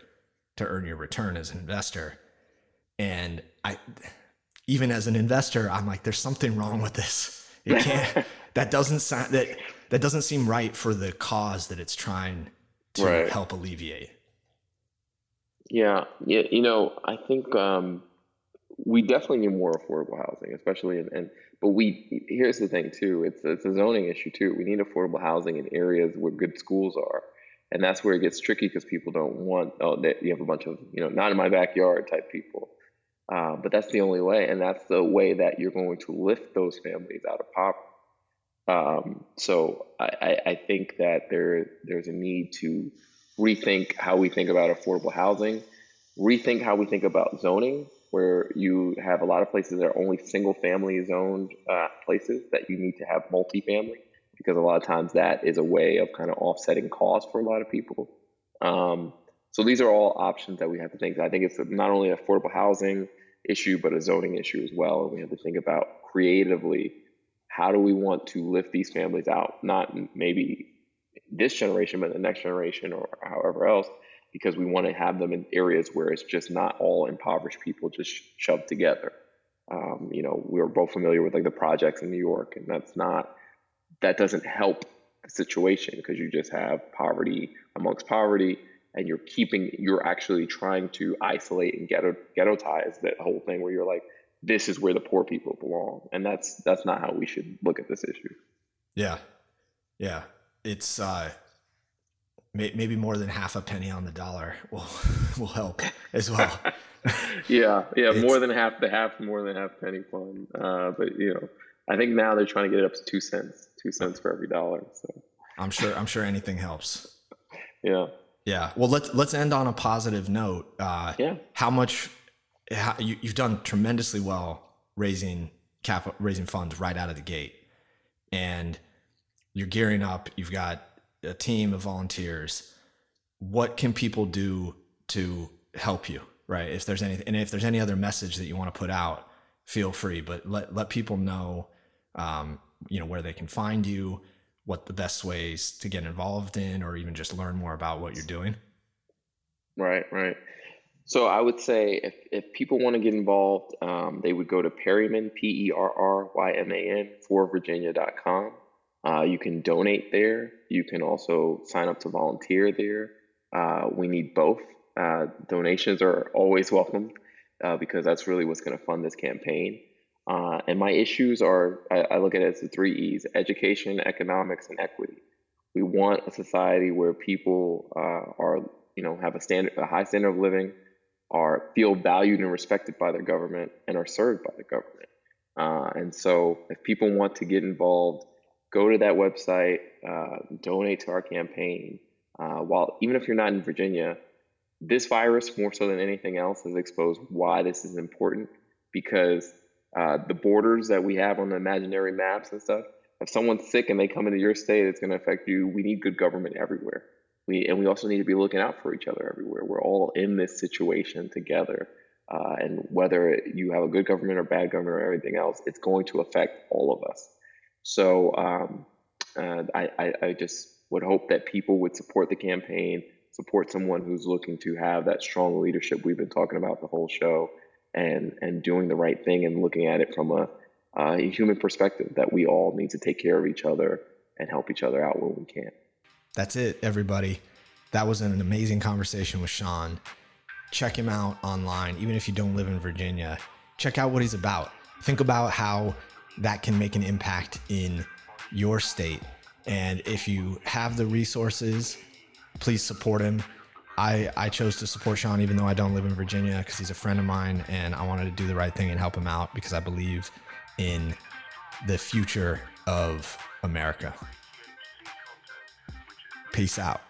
Speaker 1: to earn your return as an investor. And I, even as an investor, I'm like, there's something wrong with this. It can't. that doesn't sound that that doesn't seem right for the cause that it's trying to right. help alleviate.
Speaker 3: Yeah, yeah. You know, I think um, we definitely need more affordable housing, especially in, and but we here's the thing too. It's it's a zoning issue too. We need affordable housing in areas where good schools are, and that's where it gets tricky because people don't want. Oh, you have a bunch of you know not in my backyard type people. Uh, but that's the only way, and that's the way that you're going to lift those families out of poverty. Um, so I, I think that there there's a need to rethink how we think about affordable housing, rethink how we think about zoning, where you have a lot of places that are only single family zoned uh, places that you need to have multifamily because a lot of times that is a way of kind of offsetting costs for a lot of people. Um, so these are all options that we have to think. I think it's not only an affordable housing issue, but a zoning issue as well. And we have to think about creatively how do we want to lift these families out, not maybe this generation, but the next generation or however else, because we want to have them in areas where it's just not all impoverished people just shoved together. Um, you know, we are both familiar with like the projects in New York, and that's not that doesn't help the situation because you just have poverty amongst poverty, and you're keeping you're actually trying to isolate and ghetto ghettoize that whole thing where you're like this is where the poor people belong and that's that's not how we should look at this issue.
Speaker 1: Yeah. Yeah. It's uh maybe more than half a penny on the dollar will will help as well
Speaker 3: yeah yeah more than half the half more than half penny fund uh but you know i think now they're trying to get it up to two cents two cents for every dollar so
Speaker 1: i'm sure i'm sure anything helps
Speaker 3: yeah
Speaker 1: yeah. Well, let's let's end on a positive note. Uh,
Speaker 3: yeah.
Speaker 1: How much how, you, you've done tremendously well raising capital, raising funds right out of the gate, and you're gearing up. You've got a team of volunteers. What can people do to help you? Right. If there's anything, and if there's any other message that you want to put out, feel free. But let let people know, um, you know, where they can find you what the best ways to get involved in or even just learn more about what you're doing?
Speaker 3: Right, right. So I would say if, if people want to get involved, um, they would go to Perryman, P E R R Y M A N, for Virginia.com. Uh, you can donate there. You can also sign up to volunteer there. Uh, we need both. Uh, donations are always welcome uh, because that's really what's going to fund this campaign. Uh, and my issues are, I, I, look at it as the three E's education, economics, and equity. We want a society where people uh, are, you know, have a standard, a high standard of living, are feel valued and respected by their government, and are served by the government. And so, if people want to get involved, go to that website, uh, donate to our campaign. Uh, while even if you're not in Virginia, this virus, more so than anything else, has exposed why this is important because uh, the borders that we have on the imaginary maps and stuff. If someone's sick and they come into your state, it's going to affect you. We need good government everywhere. We and we also need to be looking out for each other everywhere. We're all in this situation together, uh, and whether you have a good government or bad government or everything else, it's going to affect all of us. So um, uh, I, I, I just would hope that people would support the campaign, support someone who's looking to have that strong leadership we've been talking about the whole show, and and doing the right thing and looking at it from a, a human perspective that we all need to take care of each other and help each other out when we can.
Speaker 1: That's it, everybody. That was an amazing conversation with Sean. Check him out online, even if you don't live in Virginia. Check out what he's about. Think about how that can make an impact in your state. And if you have the resources, please support him. I, I chose to support Sean even though I don't live in Virginia because he's a friend of mine and I wanted to do the right thing and help him out because I believe in the future of America. Peace out.